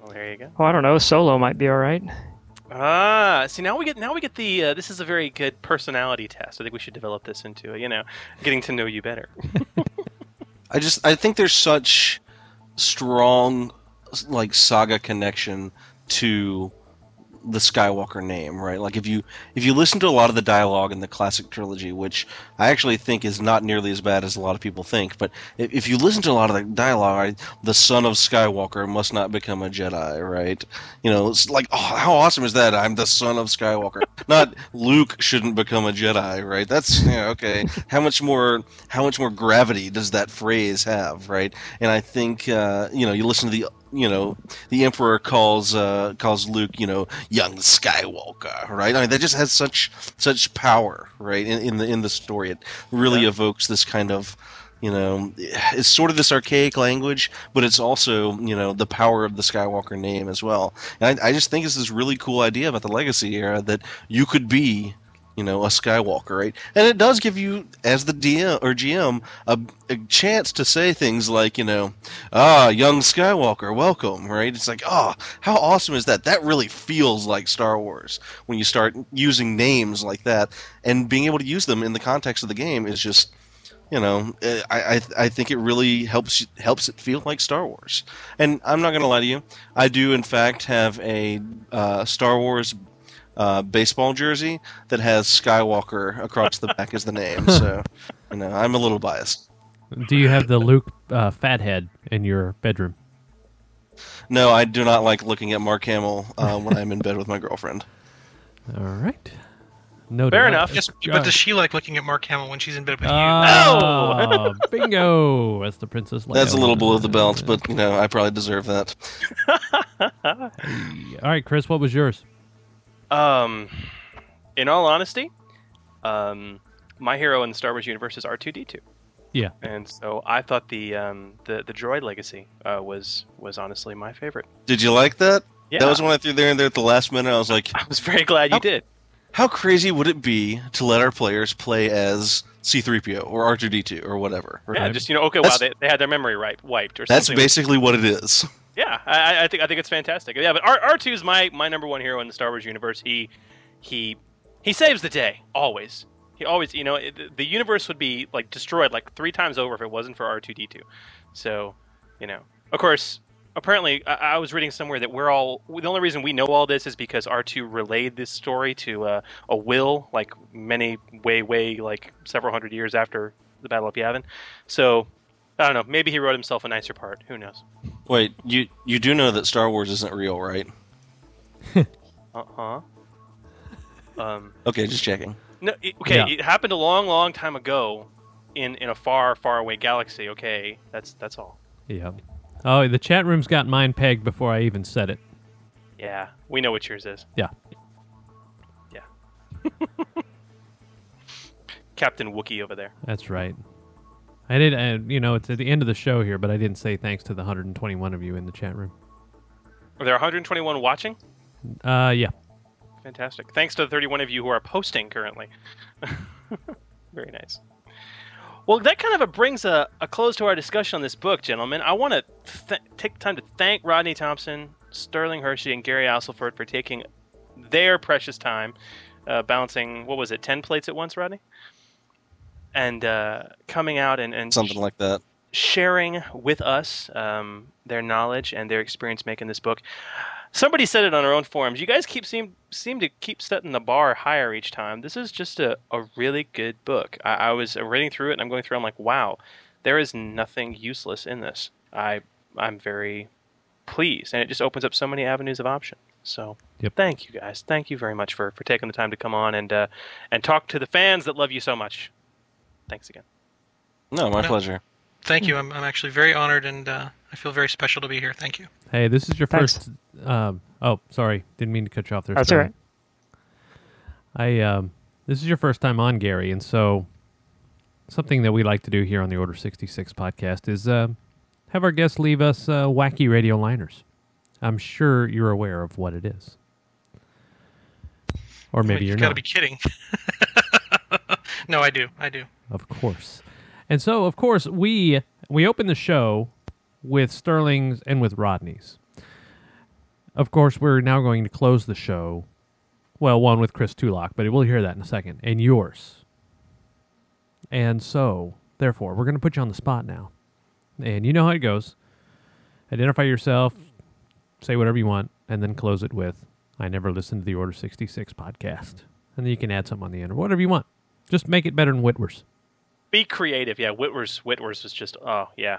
Well, there you go. Oh, I don't know. Solo might be all right. Ah, see now we get now we get the uh, this is a very good personality test. I think we should develop this into you know getting to know you better. I just I think there's such strong like saga connection to the Skywalker name, right? Like if you if you listen to a lot of the dialogue in the classic trilogy, which I actually think is not nearly as bad as a lot of people think, but if, you listen to a lot of the dialogue, the son of Skywalker must not become a Jedi, right? You know, it's like oh, how awesome is that? I'm the son of Skywalker. not Luke shouldn't become a Jedi, right? That's yeah, okay. How much more how much more gravity does that phrase have, right? And I think uh, you know, you listen to the you know, the Emperor calls uh, calls Luke, you know, young Skywalker, right? I mean, that just has such such power, right? In, in the in the story, it really evokes this kind of, you know, it's sort of this archaic language, but it's also you know the power of the Skywalker name as well. And I, I just think it's this really cool idea about the Legacy era that you could be you know, a Skywalker, right? And it does give you, as the DM or GM, a, a chance to say things like, you know, ah, young Skywalker, welcome, right? It's like, oh, how awesome is that? That really feels like Star Wars when you start using names like that, and being able to use them in the context of the game is just. You know, eh, I, I I think it really helps helps it feel like Star Wars. And I'm not going to lie to you, I do in fact have a uh, Star Wars uh, baseball jersey that has Skywalker across the back as the name. So, you know, I'm a little biased. Do you have the Luke uh, fathead in your bedroom? No, I do not like looking at Mark Hamill uh, when I'm in bed with my girlfriend. All right. No. Fair enough. Yes, but does she like looking at Mark Hamill when she's in bed with you? Oh, bingo! That's the Princess Leia. That's a little below the belt, but you know, I probably deserve that. All right, Chris, what was yours? Um, in all honesty, um, my hero in the Star Wars universe is R two D two. Yeah. And so I thought the um, the the droid legacy uh, was was honestly my favorite. Did you like that? Yeah. That was when I threw there and there at the last minute. I was like, I was very glad you did. How crazy would it be to let our players play as C3PO or R2D2 or whatever? Yeah, right? just you know, okay, wow, they, they had their memory right wiped or something. That's basically what it is. Yeah, I, I think I think it's fantastic. Yeah, but R two is my my number one hero in the Star Wars universe. He he He saves the day always. He always, you know, it, the universe would be like destroyed like three times over if it wasn't for R two D two. So, you know, of course, apparently, I, I was reading somewhere that we're all the only reason we know all this is because R two relayed this story to uh, a will like many way way like several hundred years after the Battle of Yavin. So. I don't know. Maybe he wrote himself a nicer part. Who knows? Wait, you you do know that Star Wars isn't real, right? Uh huh. Um. Okay, just checking. No, it, okay, Yeah. it happened a long, long time ago, in in a far, far away galaxy. Okay, that's that's all. Yeah. Oh, the chat room's got mine pegged before I even said it. Yeah, we know what yours is. Yeah. Yeah. Captain Wookie over there. That's right. I did, uh, you know, it's at the end of the show here, but I didn't say thanks to the 121 of you in the chat room. Are there 121 watching? Uh, yeah. Fantastic. Thanks to the 31 of you who are posting currently. Very nice. Well, that kind of brings a, a close to our discussion on this book, gentlemen. I want to th- take time to thank Rodney Thompson, Sterling Hershey, and Gary Astleford for taking their precious time uh, balancing, what was it, 10 plates at once, Rodney? And uh, coming out and, and Something like that. sharing with us um, their knowledge and their experience making this book. Somebody said it on our own forums. You guys keep seem seem to keep setting the bar higher each time. This is just a, a really good book. I, I was reading through it and I'm going through. I'm like, wow, there is nothing useless in this. I I'm very pleased, and it just opens up so many avenues of option. So Yep. thank you guys. Thank you very much for, for taking the time to come on and uh, and talk to the fans that love you so much. Thanks again. No, my No. pleasure. Thank you. I'm, I'm actually very honored and uh, I feel very special to be here. Thank you. Hey, this is your Thanks. first. Um, oh, sorry, didn't mean to cut you off there. That's all Sterling. I um, this is your first time on, Gary, and so something that we like to do here on the Order sixty six podcast is uh, have our guests leave us uh, wacky radio liners. I'm sure you're aware of what it is, or maybe Wait, you're you've got to be kidding. no, I do. I do. Of course. And so, of course, we we open the show with Sterling's and with Rodney's. Of course, we're now going to close the show. Well, one with Chris Tulloch, but we'll hear that in a second, and yours. And so, therefore, we're going to put you on the spot now. And you know how it goes. Identify yourself, say whatever you want, and then close it with, I never listened to the Order 66 podcast. And then you can add something on the end or whatever you want. Just make it better than Whitworth's. Be creative. Yeah, Whitworth's Whitworth's was just oh yeah,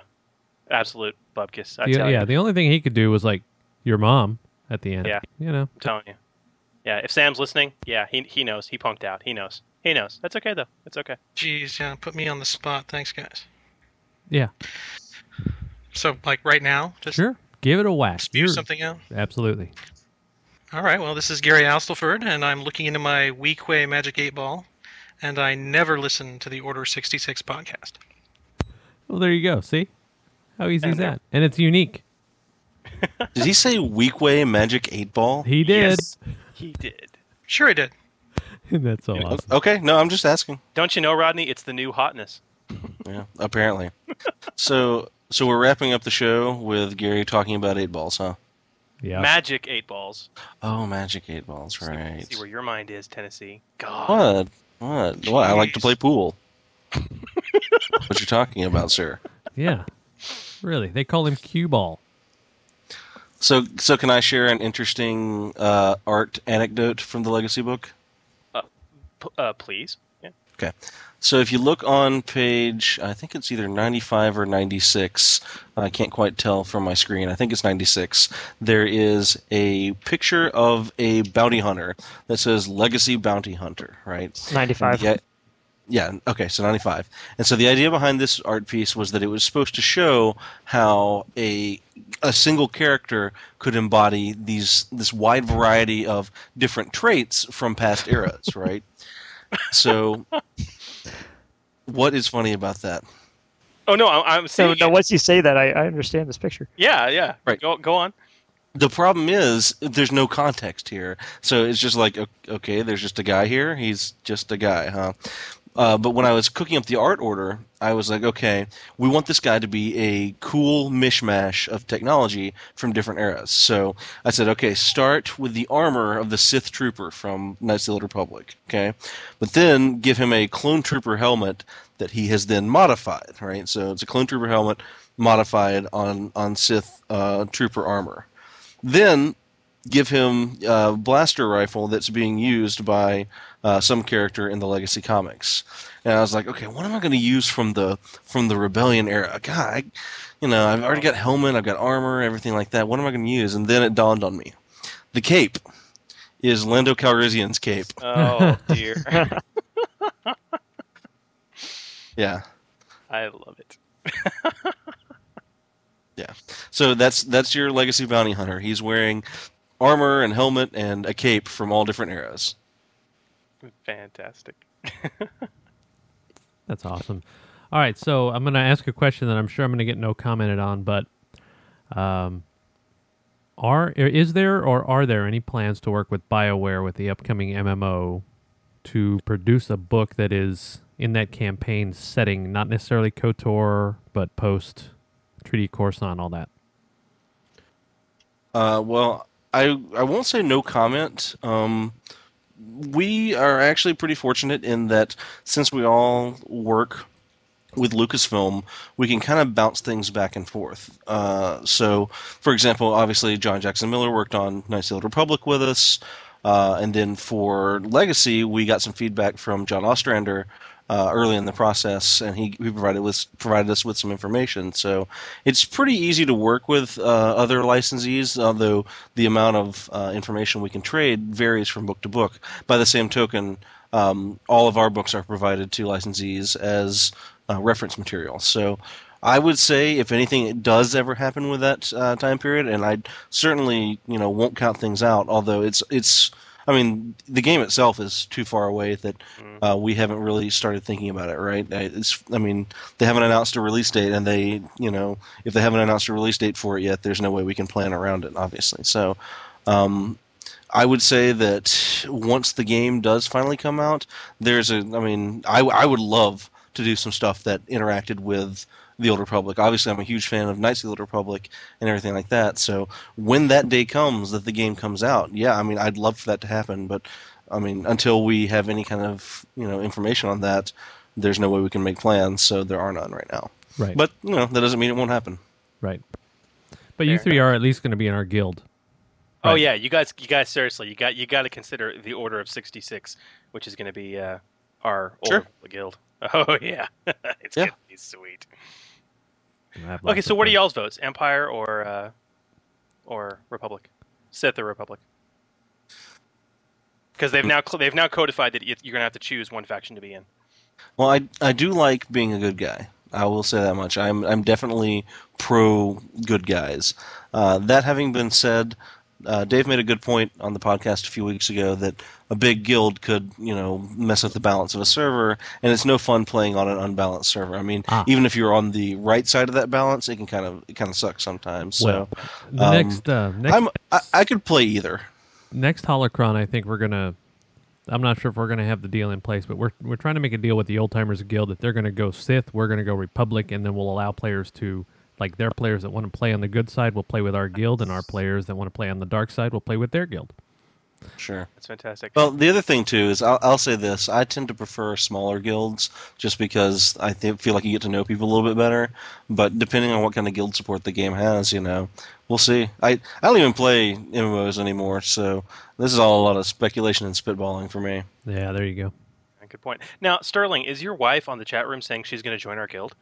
absolute bubkiss. I The- tell yeah, you. the only thing he could do was like your mom at the end. Yeah. You know. I'm telling you. Yeah, if Sam's listening, yeah, he he knows. He punked out. He knows. He knows. That's okay though. It's okay. Jeez, yeah, put me on the spot. Thanks, guys. Yeah. So, like right now, just Sure. Give it a whack. spew You're- something out. Absolutely. All right. Well, this is Gary Astleford, and I'm looking into my Weequay Magic Eight Ball, and I never listen to the Order 66 podcast. Well, there you go. See? How easy is And there- that? And it's unique. Did he say Weequay Magic 8 Ball? He did. Yes, he did. Sure, he did. That's so awesome. Okay, no, I'm just asking. Don't you know, Rodney? It's the new hotness. Yeah, apparently. so, so we're wrapping up the show with Gary talking about eight balls, huh? Yeah. Magic eight balls. Oh, Magic eight balls, See- right? See where your mind is, Tennessee. God. What? What? What? I like to play pool. what you talking about, sir? yeah. Really. They call him cue ball. So, so can I share an interesting uh, art anecdote from the Legacy book? P- uh, please. Okay. So if you look on page, I think it's either 95 or 96. I can't quite tell from my screen. I think it's 96. There is a picture of a bounty hunter that says Legacy Bounty Hunter, right? 95. Yeah. Yeah, okay, so 95. And so the idea behind this art piece was that it was supposed to show how a a single character could embody these this wide variety of different traits from past eras, right? So what is funny about that? Oh no, I, I'm So seeing. now, once you say that, I, I understand this picture. Yeah, yeah. Right. Go go on. The problem is there's no context here. So it's just like okay, there's just a guy here. He's just a guy, huh? Uh, but when I was cooking up the art order, I was like, okay, we want this guy to be a cool mishmash of technology from different eras. So I said, okay, start with the armor of the Sith Trooper from Knights of the Old Republic, okay? But then give him a clone trooper helmet that he has then modified, right? So it's a clone trooper helmet modified on, on Sith uh, trooper armor. Then give him a blaster rifle that's being used by uh, some character in the Legacy comics. And I was like, okay, what am I going to use from the from the Rebellion era? God, I, you know, I've already got helmet, I've got armor, everything like that. What am I going to use? And then it dawned on me, the cape is Lando Calrissian's cape. Oh dear. Yeah, I love it. yeah. So that's that's your Legacy bounty hunter. He's wearing armor and helmet and a cape from all different eras. Fantastic. That's awesome. All right, so I'm going to ask a question that I'm sure I'm going to get no commented on, but um, are is there or are there any plans to work with BioWare with the upcoming MMO to produce a book that is in that campaign setting, not necessarily KOTOR, but post Treaty Coruscant, all that? Uh, well, I I won't say no comment. Um, we are actually pretty fortunate in that since we all work with Lucasfilm, we can kind of bounce things back and forth. Uh, so, for example, obviously John Jackson Miller worked on Knights of the Old Republic with us, uh, and then for Legacy, we got some feedback from John Ostrander uh, early in the process, and he, he provided with provided us with some information. So it's pretty easy to work with uh, other licensees, although the amount of uh, information we can trade varies from book to book. By the same token, um, all of our books are provided to licensees as uh, reference material. So. I would say if anything does ever happen with that uh, time period, and I certainly you know won't count things out. Although it's it's I mean, the game itself is too far away that uh, we haven't really started thinking about it. Right? It's, I mean, they haven't announced a release date, and they, you know, if they haven't announced a release date for it yet, there's no way we can plan around it. Obviously, so. Um, I would say that once the game does finally come out, there's a. I mean, I, I would love to do some stuff that interacted with the Old Republic. Obviously, I'm a huge fan of Knights of the Old Republic and everything like that. So when that day comes that the game comes out, yeah, I mean, I'd love for that to happen. But I mean, until we have any kind of you know information on that, there's no way we can make plans. So there are none right now. Right. But you know, that doesn't mean it won't happen. Right. But you three are at least going to be in our guild. Oh yeah, you guys, you guys, seriously, you got you got to consider the Order of sixty six, which is going to be uh, our Sure. Old guild. Oh yeah, it's Yeah. gonna be sweet. Okay, so of what are y'all's votes? Empire or uh, or Republic? Sith or Republic? Because they've now cl- they've now codified that you're gonna have to choose one faction to be in. Well, I I do like being a good guy. I will say that much. I'm I'm definitely pro good guys. Uh, that having been said, uh, Dave made a good point on the podcast a few weeks ago that a big guild could you know mess with the balance of a server, and it's no fun playing on an unbalanced server. I mean, Ah. even if you're on the right side of that balance, it can kind of it kind of suck sometimes. So, Well, the um, next uh, next I'm I, I could play either. next holocron i think we're gonna i'm not sure if we're gonna have the deal in place but we're we're trying to make a deal with the old timers guild that they're gonna go sith we're gonna go republic and then we'll allow players to like their players that want to play on the good side will play with our guild and our players that want to play on the dark side will play with their guild Sure. That's fantastic. Well, the other thing too is I'll, I'll say this: I tend to prefer smaller guilds just because I th- feel like you get to know people a little bit better. But depending on what kind of guild support the game has, you know, we'll see. I I don't even play MMOs anymore, so this is all a lot of speculation and spitballing for me. yeah there you go Good point. Now, Sterling, is your wife on the chat room saying she's going to join our guild?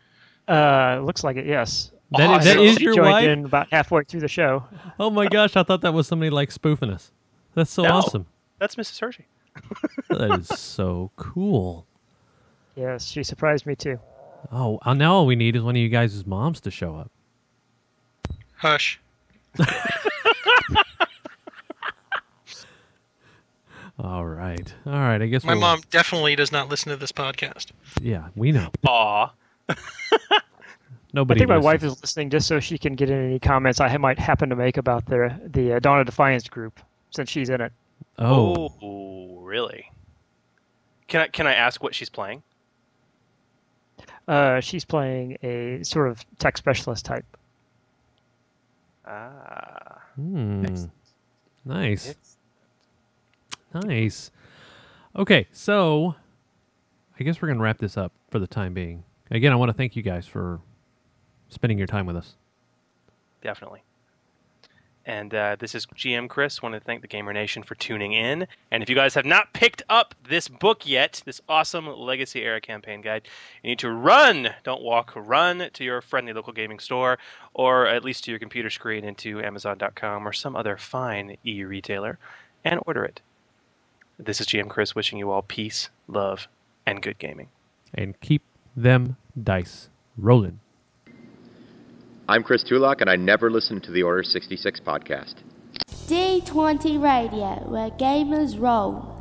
Uh, looks like it. Yes. That- that She- is she your joined wife? in about halfway through the show. oh my gosh i thought that was somebody like spoofing us that's so No. awesome That's Mrs. Hershey. that is so cool Yes, she surprised me too. oh uh, now all we need is one of you guys' moms to show up Hush. all right all right i guess My we'll- mom definitely does not listen to this podcast. yeah we know Aw. nobody I think my listens. wife is listening just so she can get in any comments I might happen to make about the the uh, Dawn of Defiance group, since she's in it. oh Oh, really? Can I can I ask what she's playing? Uh, she's playing a sort of tech specialist type. Ah. Hmm. Nice. Nice. Okay, so I guess we're going to wrap this up for the time being. Again, I want to thank you guys for spending your time with us. Definitely. And uh, this is GM Chris. Want to thank the Gamer Nation for tuning in. And if you guys have not picked up this book yet, this awesome Legacy Era campaign guide, you need to run, don't walk, run to your friendly local gaming store, or at least to your computer screen into Amazon.com or some other fine e-retailer, and order it. This is GM Chris wishing you all peace, love, and good gaming. And keep them dice rolling. I'm Chris Tulach, and I never listen to the Order 66 podcast. D20 Radio, where gamers roll.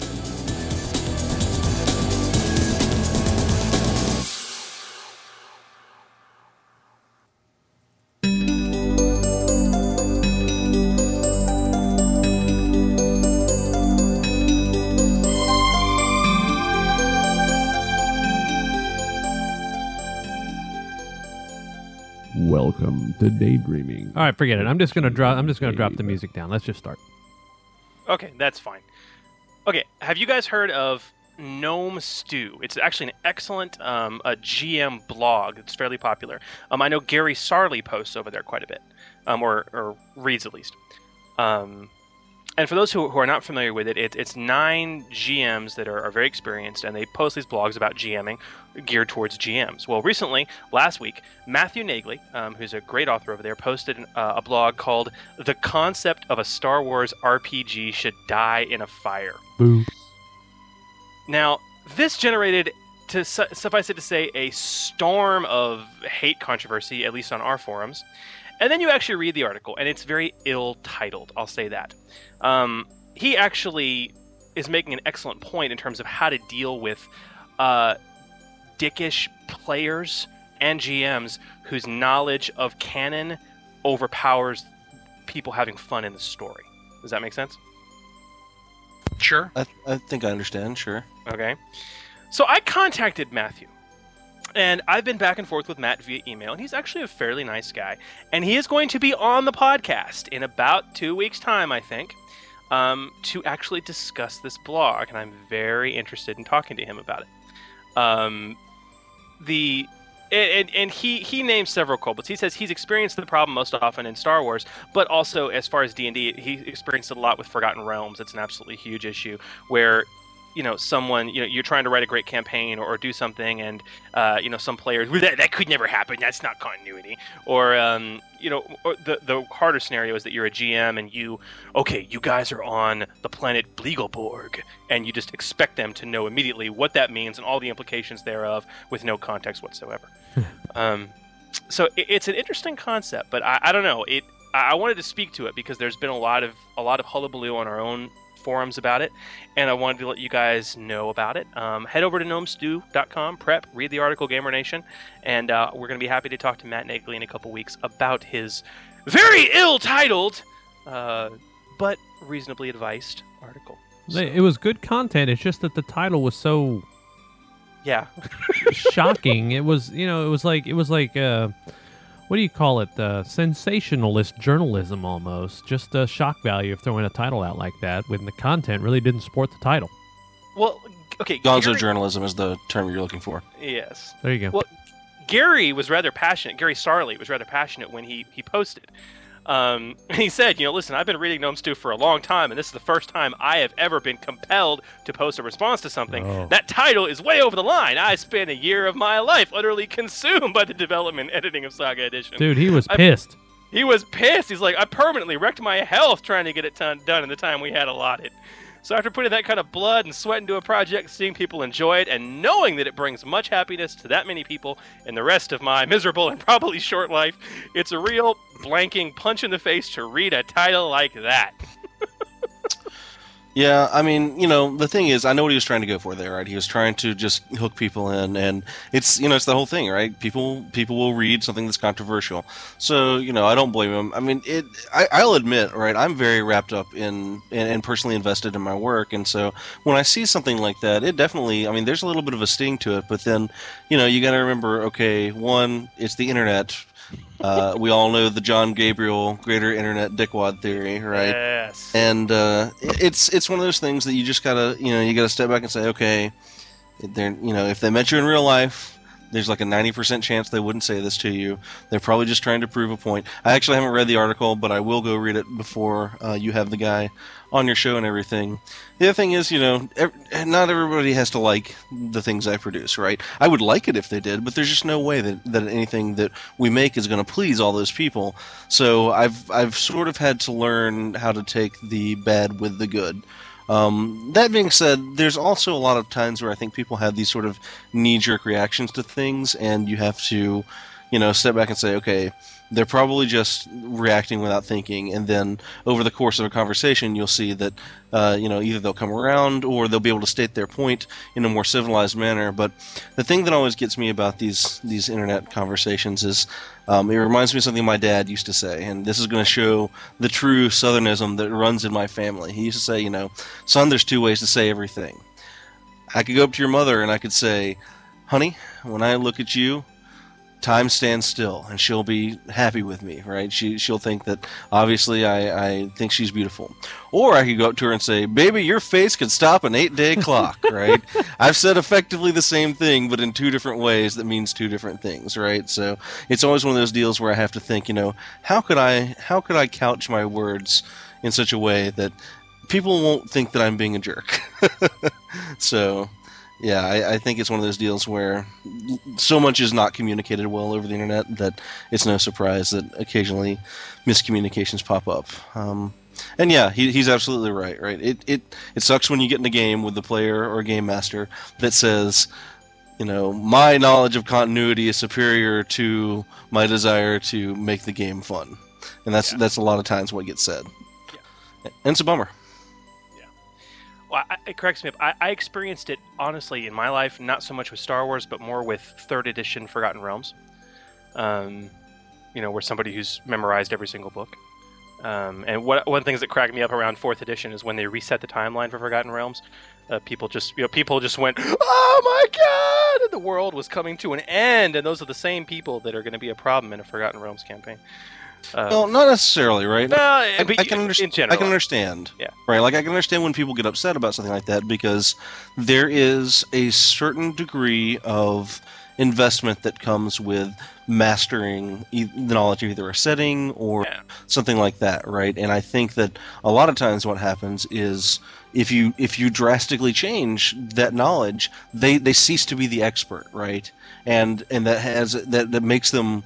Daydreaming. All right, forget it. I'm just gonna drop. I'm just gonna drop the music down. Let's just start. Okay, that's fine. Okay, have you guys heard of Gnome Stew? It's actually an excellent um, a GM blog. It's fairly popular. Um, I know Gary Sarli posts over there quite a bit, um, or, or reads at least. Um, and for those who, who are not familiar with it, it it's nine GMs that are, are very experienced, and they post these blogs about GMing geared towards GMs. Well, recently, last week, Matthew Neagley, um, who's a great author over there, posted an, uh, a blog called "The Concept of a Star Wars RPG Should Die in a Fire." Boo. Now, this generated, to su- suffice it to say, a storm of hate controversy, at least on our forums. And then you actually read the article, and it's very ill titled, I'll say that. Um, he actually is making an excellent point in terms of how to deal with uh, dickish players and GMs whose knowledge of canon overpowers people having fun in the story. Does that make sense? Sure. I, I think I understand. Sure. Okay. So I contacted Matthew. And I've been back and forth with Matt via email, and he's actually a fairly nice guy. And he is going to be on the podcast in about two weeks' time, I think, um, to actually discuss this blog. And I'm very interested in talking to him about it. Um, the and, and he he names several culprits. He says he's experienced the problem most often in Star Wars, but also as far as D and D, he experienced it a lot with Forgotten Realms. It's an absolutely huge issue where you know someone you know you're trying to write a great campaign or, or do something and uh, you know some players well, that, that could never happen. That's not continuity. Or um, you know or the the harder scenario is that you're a GM and you okay you guys are on the planet Bleagleborg and you just expect them to know immediately what that means and all the implications thereof with no context whatsoever. Um, so it, it's an interesting concept but I, I don't know. It I I wanted to speak to it because there's been a lot of a lot of hullabaloo on our own forums about it, and I wanted to let you guys know about it. Um, head over to gnomestew.com, prep, read the article, Gamer Nation, and uh, we're going to be happy to talk to Matt Neagley in a couple weeks about his very ill-titled, uh, but reasonably advised article. They- It was good content. It's just that the title was so Yeah. shocking. It was, you know, it was like it was like uh, what do you call it? Uh, sensationalist journalism almost. Just a shock value of throwing a title out like that when the content really didn't support the title. well, okay. Gonzo Gary- journalism is the term you're looking for. Yes. There you go. Well, Gary was rather passionate. Gary Sarli was rather passionate when he he posted. Um, he said, you know, listen, I've been reading Gnome Stew for a long time, and this is the first time I have ever been compelled to post a response to something. Oh. That title is way over the line. I spent a year of my life utterly consumed by the development and editing of Saga Edition. Dude, he was I- pissed. he was pissed. He's like, I permanently wrecked my health trying to get it ton- done in the time we had allotted. So after putting that kind of blood and sweat into a project, seeing people enjoy it, and knowing that it brings much happiness to that many people in the rest of my miserable and probably short life, it's a real blanking punch in the face to read a title like that. Yeah, I mean, you know, the thing is, I know what he was trying to go for there, right? He was trying to just hook people in, and it's, you know, it's the whole thing, right? People, people will read something that's controversial, so you know, I don't blame him. I mean, it, I, I'll admit, right? I'm very wrapped up in and, and personally invested in my work, and so when I see something like that, it definitely, I mean, there's a little bit of a sting to it, but then, you know, you got to remember, okay, one, it's the internet. Uh, we all know the John Gabriel greater internet dickwad theory, right? Yes. And uh, it's it's one of those things that you just gotta you know you gotta step back and say, okay, they're you know if they met you in real life, there's like a ninety percent chance they wouldn't say this to you. They're probably just trying to prove a point. I actually haven't read the article, but I will go read it before uh, you have the guy on your show and everything. The other thing is, you know, ev- not everybody has to like the things I produce, right? I would like it if they did, but there's just no way that, that anything that we make is going to please all those people. So I've I've sort of had to learn how to take the bad with the good. Um, that being said, there's also a lot of times where I think people have these sort of knee-jerk reactions to things, and you have to, you know, step back and say, okay, they're probably just reacting without thinking, and then over the course of a conversation, you'll see that, uh, you know, either they'll come around or they'll be able to state their point in a more civilized manner. But the thing that always gets me about these these internet conversations is, um, it reminds me of something my dad used to say, and this is going to show the true Southernism that runs in my family. He used to say, you know, son, there's two ways to say everything. I could go up to your mother and I could say, honey, when I look at you, time stands still and she'll be happy with me right? She, she'll think that obviously I, I think she's beautiful. Or i could go up to her and say baby your face could stop an eight day clock right? I've said effectively the same thing but in two different ways that means two different things right? So it's always one of those deals where i have to think you know how could i how could i couch my words in such a way that people won't think that i'm being a jerk? So yeah, I, I, think it's one of those deals where so much is not communicated well over the internet that it's no surprise that occasionally miscommunications pop up. Um, and yeah, he, he's absolutely right. Right, it, it it sucks when you get in a game with the player or game master that says, you know, my knowledge of continuity is superior to my desire to make the game fun, and that's yeah. that's a lot of times what gets said. Yeah. And it's a bummer well, I, it corrects me up. I, I, experienced it honestly in my life, not so much with Star Wars, but more with third edition Forgotten Realms. Um, you know, where somebody who's memorized every single book. Um, and what, one of the things that cracked me up around fourth edition is when they reset the timeline for Forgotten Realms. Uh, people just, you know, people just went, "Oh my god!" And the world was coming to an end, and those are the same people that are going to be a problem in a Forgotten Realms campaign. Well, not necessarily, right? No, I, I, I can understand. I can understand. Yeah. Right. Like I can understand when people get upset about something like that because there is a certain degree of investment that comes with mastering the knowledge of either a setting or yeah. something like that, right? And I think that a lot of times what happens is if you if you drastically change that knowledge, they they cease to be the expert, right? And and that has that that makes them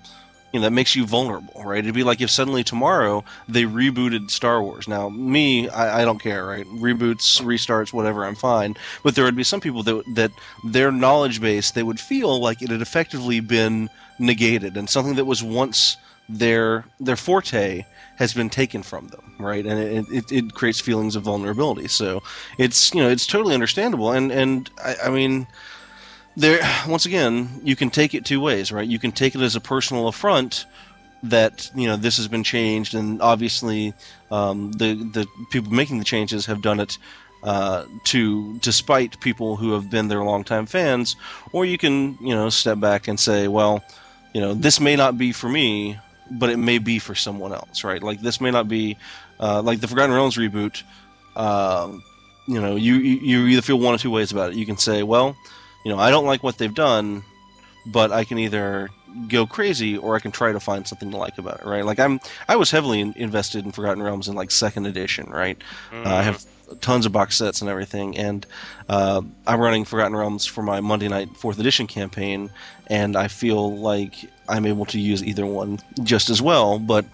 you know, that makes you vulnerable, right? It'd be like if suddenly tomorrow they rebooted Star Wars. Now, me, I, I, don't care, right? Reboots, restarts, whatever, I'm fine. But there would be some people that that their knowledge base they would feel like it had effectively been negated, and something that was once their their forte has been taken from them, right? And it, it, it creates feelings of vulnerability. So it's you know it's totally understandable, and and I, I mean there once again you can take it two ways right? You can take it as a personal affront that you know this has been changed and obviously um, the the people making the changes have done it uh, to despite people who have been their longtime fans or you can you know step back and say well you know this may not be for me but it may be for someone else right? Like this may not be uh, like the forgotten realms reboot uh, you know you you either feel one or two ways about it. You can say well you know, I don't like what they've done, but I can either go crazy or I can try to find something to like about it, right? Like I'm, I was heavily in, invested in Forgotten Realms in like second edition, right? Mm. Uh, I have tons of box sets and everything, and uh, I'm running Forgotten Realms for my Monday night fourth edition campaign, and I feel like I'm able to use either one just as well, but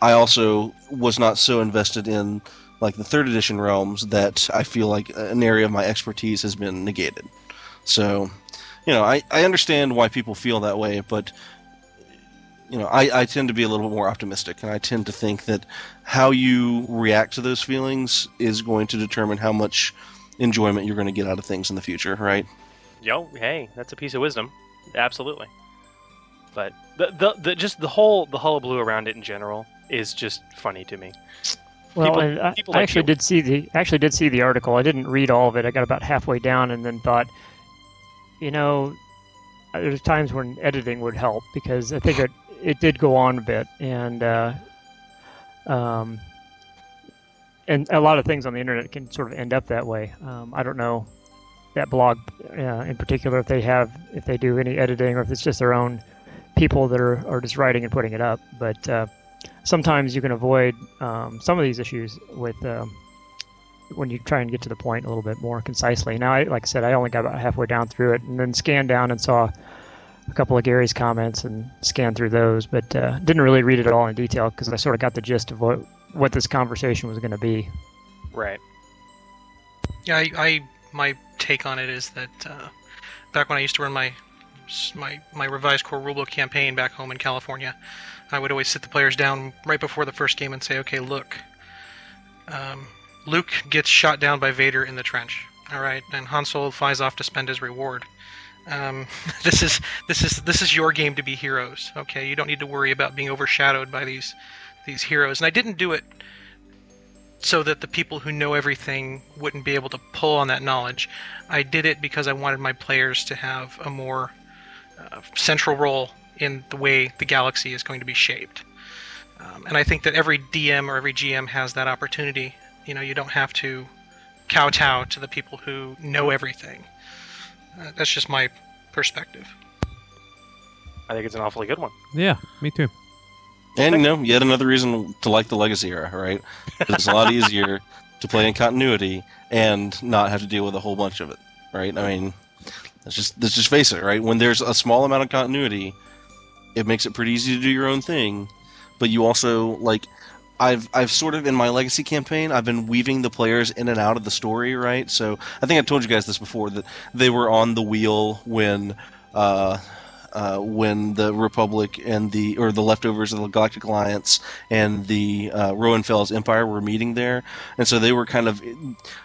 I also was not so invested in like the third edition realms that I feel like an area of my expertise has been negated. So, you know, I, I understand why people feel that way, but you know, I, I tend to be a little bit more optimistic, and I tend to think that how you react to those feelings is going to determine how much enjoyment you're going to get out of things in the future, right? Yo, hey, that's a piece of wisdom. Absolutely. But the, the, the just the whole the hullabaloo around it in general is just funny to me. Well, People- I, people I like actually you. did see the actually did see the article. I didn't read all of it. I got about halfway down and then thought, you know, there's times when editing would help because I think it it did go on a bit and uh, um, and a lot of things on the internet can sort of end up that way. Um, I don't know that blog uh, in particular if they have if they do any editing or if it's just their own people that are, are just writing and putting it up. But uh, sometimes you can avoid um, some of these issues with um, when you try and get to the point a little bit more concisely. Now, I, like I said, I only got about halfway down through it and then scanned down and saw a couple of Gary's comments and scanned through those, but uh, didn't really read it all in detail because I sort of got the gist of what what this conversation was going to be. Right. Yeah, I, I my take on it is that uh, back when I used to run my my my revised core rulebook campaign back home in California, I would always sit the players down right before the first game and say, "Okay, look, um, Luke gets shot down by Vader in the trench. All right, and Han Solo flies off to spend his reward. Um, this is this is this is your game to be heroes. Okay, you don't need to worry about being overshadowed by these these heroes. And I didn't do it so that the people who know everything wouldn't be able to pull on that knowledge. I did it because I wanted my players to have a more uh, central role in the way the galaxy is going to be shaped. Um, and I think that every DM or every GM has that opportunity. You know, you don't have to kowtow to the people who know everything. Uh, that's just my perspective. I think it's an awfully good one. Yeah, me too. And you know, yet another reason to like the Legacy era, right? it's a lot easier to play in continuity and not have to deal with a whole bunch of it, right? I mean, let's just let's just face it, right? When there's a small amount of continuity, it makes it pretty easy to do your own thing, but you also like I've I've sort of in my legacy campaign I've been weaving the players in and out of the story, right? So I think I told you guys this before that they were on the wheel when uh, uh, when the Republic and the or the leftovers of the Galactic Alliance and the uh, Roan Fel's Empire were meeting there, and so they were kind of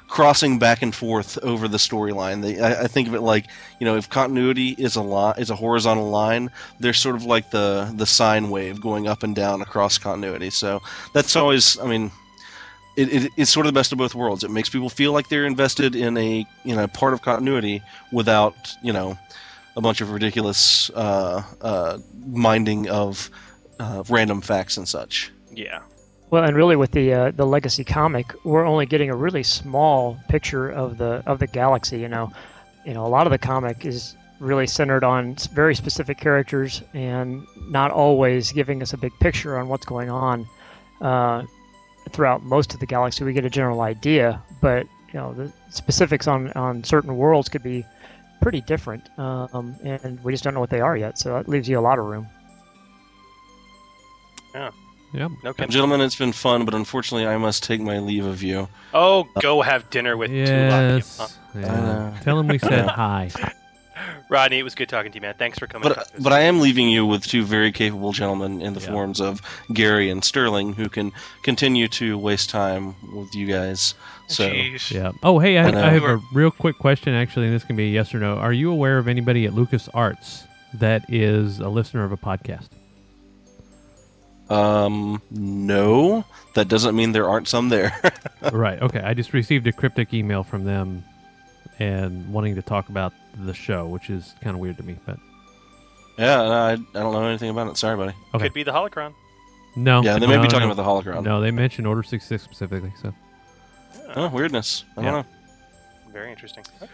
crossing back and forth over the storyline. I, I think of it like you know, if continuity is a li- is a horizontal line, there's sort of like the the sine wave going up and down across continuity. So that's always, I mean. It, it, it's sort of the best of both worlds. It makes people feel like they're invested in a you know part of continuity without you know a bunch of ridiculous uh, uh, minding of uh, random facts and such. Yeah. Well, and really with the uh, the legacy comic, we're only getting a really small picture of the of the galaxy. You know, you know, a lot of the comic is really centered on very specific characters and not always giving us a big picture on what's going on uh, throughout most of the galaxy. We get a general idea, but you know, the specifics on on certain worlds could be pretty different, um, and we just don't know what they are yet. So that leaves you a lot of room. Yeah. Yep. No kidding. Gentlemen, it's been fun, but unfortunately, I must take my leave of you. Oh, go have dinner with Yes. Tulach. Yeah. Tell him we said hi. Rodney, it was good talking to you, man. Thanks for coming. But but I am leaving you with two very capable gentlemen in the forms of Gary and Sterling, who can continue to waste time with you guys. So Yeah. Oh, hey, I, I. I have a real quick question, actually, and this can be a yes or no. Are you aware of anybody at Lucas Arts that is a listener of a podcast? Um, no, that doesn't mean there aren't some there. right. Okay. I just received a cryptic email from them and wanting to talk about the show, which is kind of weird to me. But yeah, no, I, I don't know anything about it. Sorry, buddy. okay. Could be the holocron. No. Yeah, they may no, be talking no. about the holocron. No, they mentioned Order 66 specifically. So Oh, weirdness. I Yeah. don't know. Very interesting. Okay.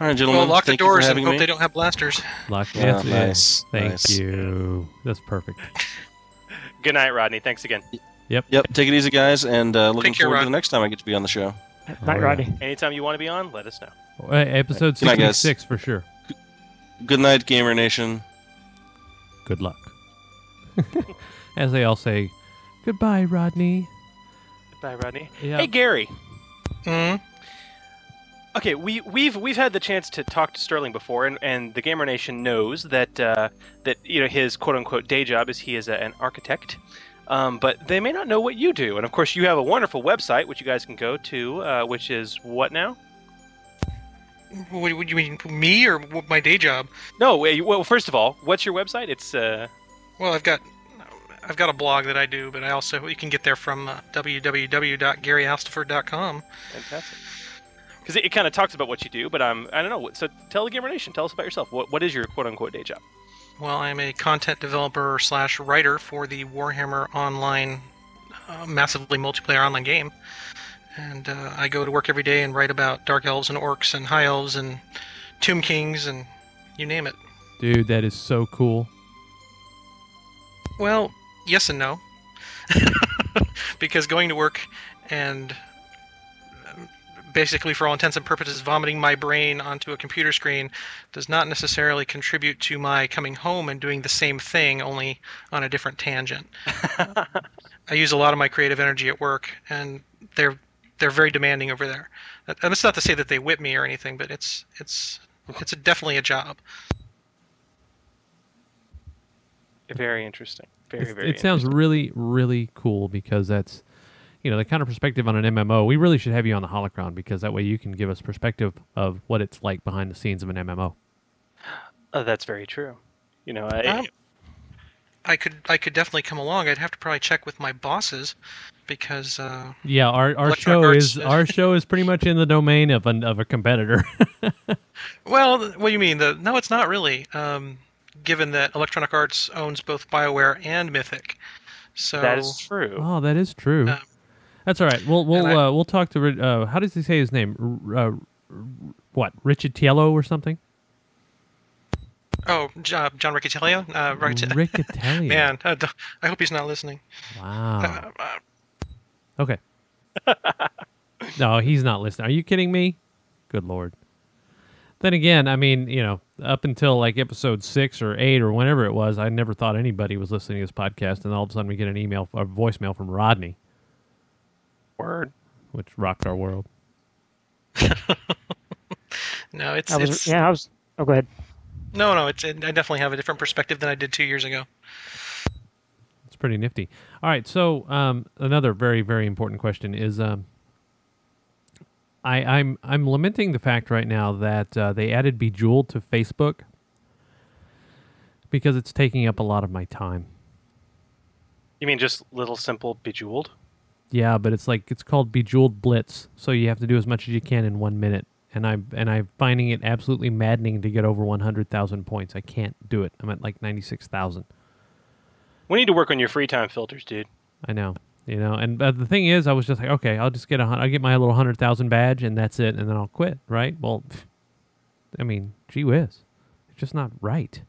All right, gentlemen. Well, lock the thank you doors and hope me. they don't have blasters. lock Yeah, yes, nice, Thank nice. you. That's perfect. Good night, Rodney. Thanks again. Yep. Yep. Take it easy, guys, and uh, looking care, forward to the next time I get to be on the show. Night. Rodney. Anytime you want to be on, let us know. Uh, episode Good night, guys. 66 for sure. Good night, Gamer Nation. Good luck. As they all say, goodbye, Rodney. Bye, Rodney. Yeah. Hey, Gary. Hmm. Okay, we we've we've had the chance to talk to Sterling before, and, and the Gamer Nation knows that uh, that you know his quote unquote day job is he is a, an architect. Um, but they may not know what you do, and of course you have a wonderful website which you guys can go to, uh, which is what now? What, what do you mean, me or what, my day job? No, well, first of all, what's your website? It's uh, Well, I've got I've got a blog that I do, but I also you can get there from uh, fantastic. Because it, it kind of talks about what you do, but um, I don't know. So tell the Gamer Nation, tell us about yourself. What what is your quote unquote day job? Well, I'm a content developer slash writer for the Warhammer Online, uh, massively multiplayer online game, and uh, I go to work every day and write about dark elves and orcs and high elves and tomb kings and you name it. Dude, that is so cool. Well, yes and no. because going to work and um, basically, for all intents and purposes, vomiting my brain onto a computer screen does not necessarily contribute to my coming home and doing the same thing, only on a different tangent. I use a lot of my creative energy at work, and they're they're very demanding over there. And that's not to say that they whip me or anything, but it's it's it's a, definitely a job. Very interesting. Very It's- very. it sounds really, really cool because that's, you know, the kind of perspective on an MMO. We really should have you on the Holocron because that way you can give us perspective of what it's like behind the scenes of an MMO. Uh, that's very true. You know, I, Um, I could I could definitely come along. I'd have to probably check with my bosses because uh, Yeah, our our show Arts- is our show is pretty much in the domain of an of a competitor. Well, what do you mean? The no, it's not really. Um, given that Electronic Arts owns both BioWare and Mythic, so that is true. oh, that is true. That's all right. We'll we'll I- uh, we'll talk to uh, how does he say his name? R- uh, what Richitiello or something? Oh, John, John Riccitiello. Uh, Riccate- Riccitiello. Man, uh, d- I hope he's not listening. Wow. Uh, Okay. no, he's not listening. Are you kidding me? Good lord. Then again, I mean, you know, up until like episode six or eight or whenever it was, I never thought anybody was listening to this podcast, and all of a sudden we get an email, a voicemail from Rodney, Word. which rocked our world. no, it's, I was, it's yeah, I was. Oh, go ahead. no, no. It's I definitely have a different perspective than I did two years ago. It's pretty nifty. All right, so um, another very very important question is, um, I, I'm I'm lamenting the fact right now that uh, they added Bejeweled to Facebook because it's taking up a lot of my time. You mean just little simple bejeweled? Yeah, but it's like it's called Bejeweled Blitz, so you have to do as much as you can in one minute. And I and I'm finding it absolutely maddening to get over 100,000 points. I can't do it. I'm at like 96,000. We need to work on your free time filters, dude. I know, you know. And the thing is, I was just like, okay, I'll just get a I'll get my little hundred thousand badge, and that's it, and then I'll quit. Right? Well, pff, I mean, gee whiz, it's just not right.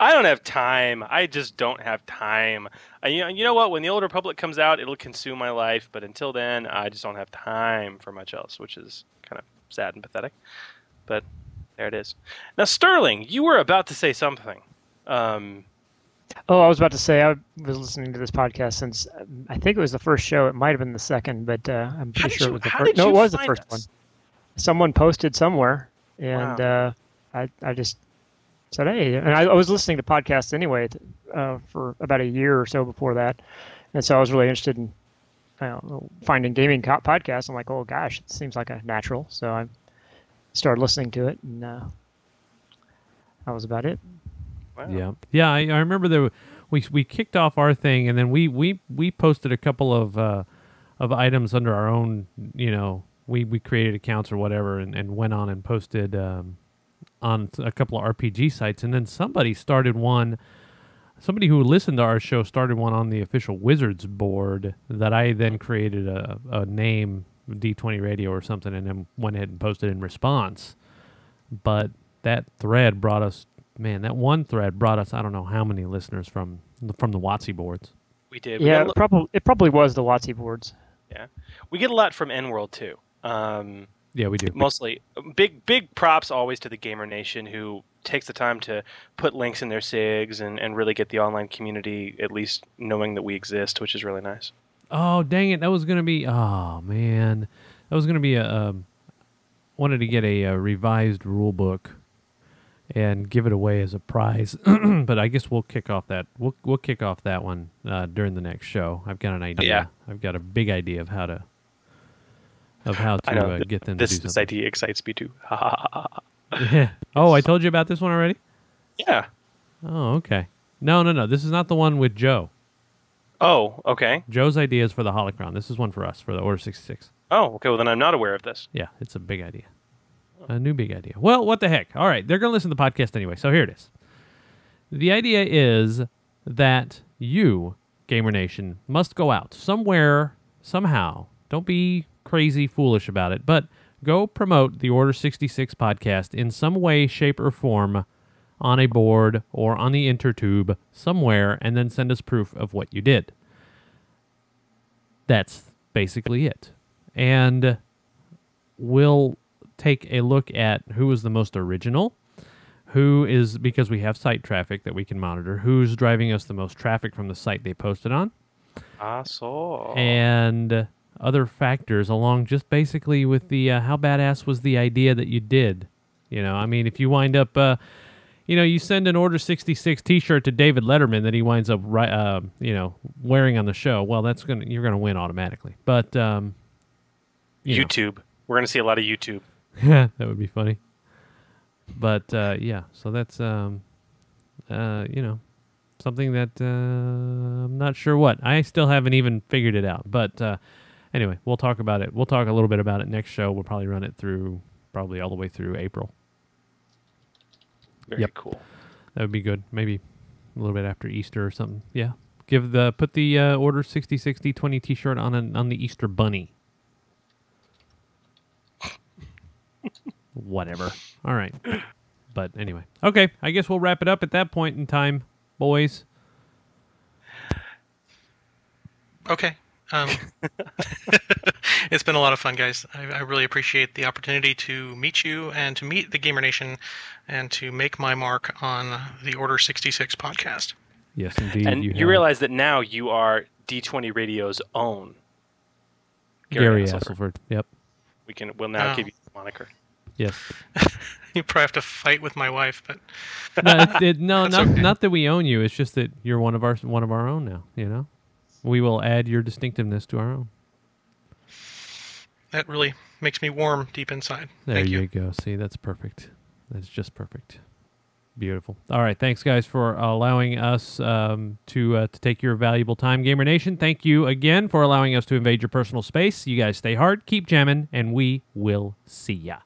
I don't have time. I just don't have time. Uh, you, know, you know what? When the Old Republic comes out, it'll consume my life. But until then, I just don't have time for much else, which is kind of sad and pathetic. But there it is. Now, Sterling, you were about to say something. Um, Oh, I was about to say I was listening to this podcast since um, I think it was the first show. It might have been the second, but uh, I'm pretty sure you- it was the first. No, it was the first us? one. Someone posted somewhere, and Wow. uh, I I just said, "Hey," and I, I was listening to podcasts anyway uh, for about a year or so before that, and so I was really interested in uh, finding gaming co- podcasts. I'm like, "Oh gosh, it seems like a natural," so I started listening to it, and uh, that was about it. Yeah, yeah. I, I remember there. We we kicked off our thing, and then we we we posted a couple of uh, of items under our own. You know, we we created accounts or whatever, and, and went on and posted um, on a couple of RPG sites, and then somebody started one. Somebody who listened to our show started one on the official Wizards board that I then created a, a name D20 Radio or something, and then went ahead and posted in response. But that thread brought us, man, that one thread brought us, I don't know how many listeners from from the WotC boards. we did. We Yeah, got it li- probably it probably was the WotC boards. Yeah, we get a lot from EN World too. Um, Yeah, we do. Mostly, big big props always to the Gamer Nation who takes the time to put links in their sigs and, and really get the online community at least knowing that we exist, which is really nice. Oh dang it! That was gonna be. Oh man, that was gonna be a. Um, wanted to get a, uh revised rule book, and give it away as a prize. but I guess we'll kick off that. We'll we'll kick off that one uh, during the next show. I've got an idea. Yeah. I've got a big idea of how to. Of how to uh, get them this, to do this idea excites me too. Yeah. Oh, I told you about this one already. Yeah. Oh, okay. No, no, no. This is not the one with Joe. Oh, okay. Joe's idea is for the holocron. This is one for us for the Order 66. Oh, okay. Well, then I'm not aware of this. Yeah, it's a big idea. A new big idea. Well, what the heck? All right, they're going to listen to the podcast anyway. So here it is. The idea is that you, Gamer Nation, must go out somewhere, somehow. Don't be crazy foolish about it, but go promote the Order 66 podcast in some way, shape, or form on a board or on the intertube somewhere, and then send us proof of what you did. That's basically it. And we'll take a look at who is the most original, who is, because we have site traffic that we can monitor, who's driving us the most traffic from the site they posted on, Ah, so. and other factors along just basically with the uh, how badass was the idea that you did. You know, I mean, if you wind up, uh, you know, you send an Order 66 T-shirt to David Letterman that he winds up, ri- uh, you know, wearing on the show. Well, that's gonna you're gonna win automatically. But um, you know. YouTube. We're gonna see a lot of YouTube. Yeah, that would be funny. But uh, yeah, so that's um, uh, you know something that uh, I'm not sure what. I still haven't even figured it out. But uh, anyway, we'll talk about it. We'll talk a little bit about it next show. We'll probably run it through probably all the way through April. Very Yep. cool. That would be good. Maybe a little bit after Easter or something. Yeah. Give the put the uh, order 6060 20 t-shirt on an, on the Easter bunny. Whatever. All right. But anyway. Okay, I guess we'll wrap it up at that point in time, boys. Okay. Um, it's been a lot of fun, guys. I, I really appreciate the opportunity to meet you and to meet the Gamer Nation and to make my mark on the Order 66 podcast. Yes, indeed. and you, have realize that now you are D20 Radio's own. Gary Hasselford. Hasselford. Yep. We can. We'll now Oh. give you the moniker. Yes. You probably have to fight with my wife, but no, it, it, no not okay. not that we own you. It's just that you're one of our one of our own now. You know, we will add your distinctiveness to our own. that really makes me warm deep inside. There Thank you. you. go. See, that's perfect. That's just perfect. Beautiful. All right, thanks guys for allowing us um, to uh, to take your valuable time, Gamer Nation. Thank you again for allowing us to invade your personal space. You guys stay hard, keep jamming, and we will see ya.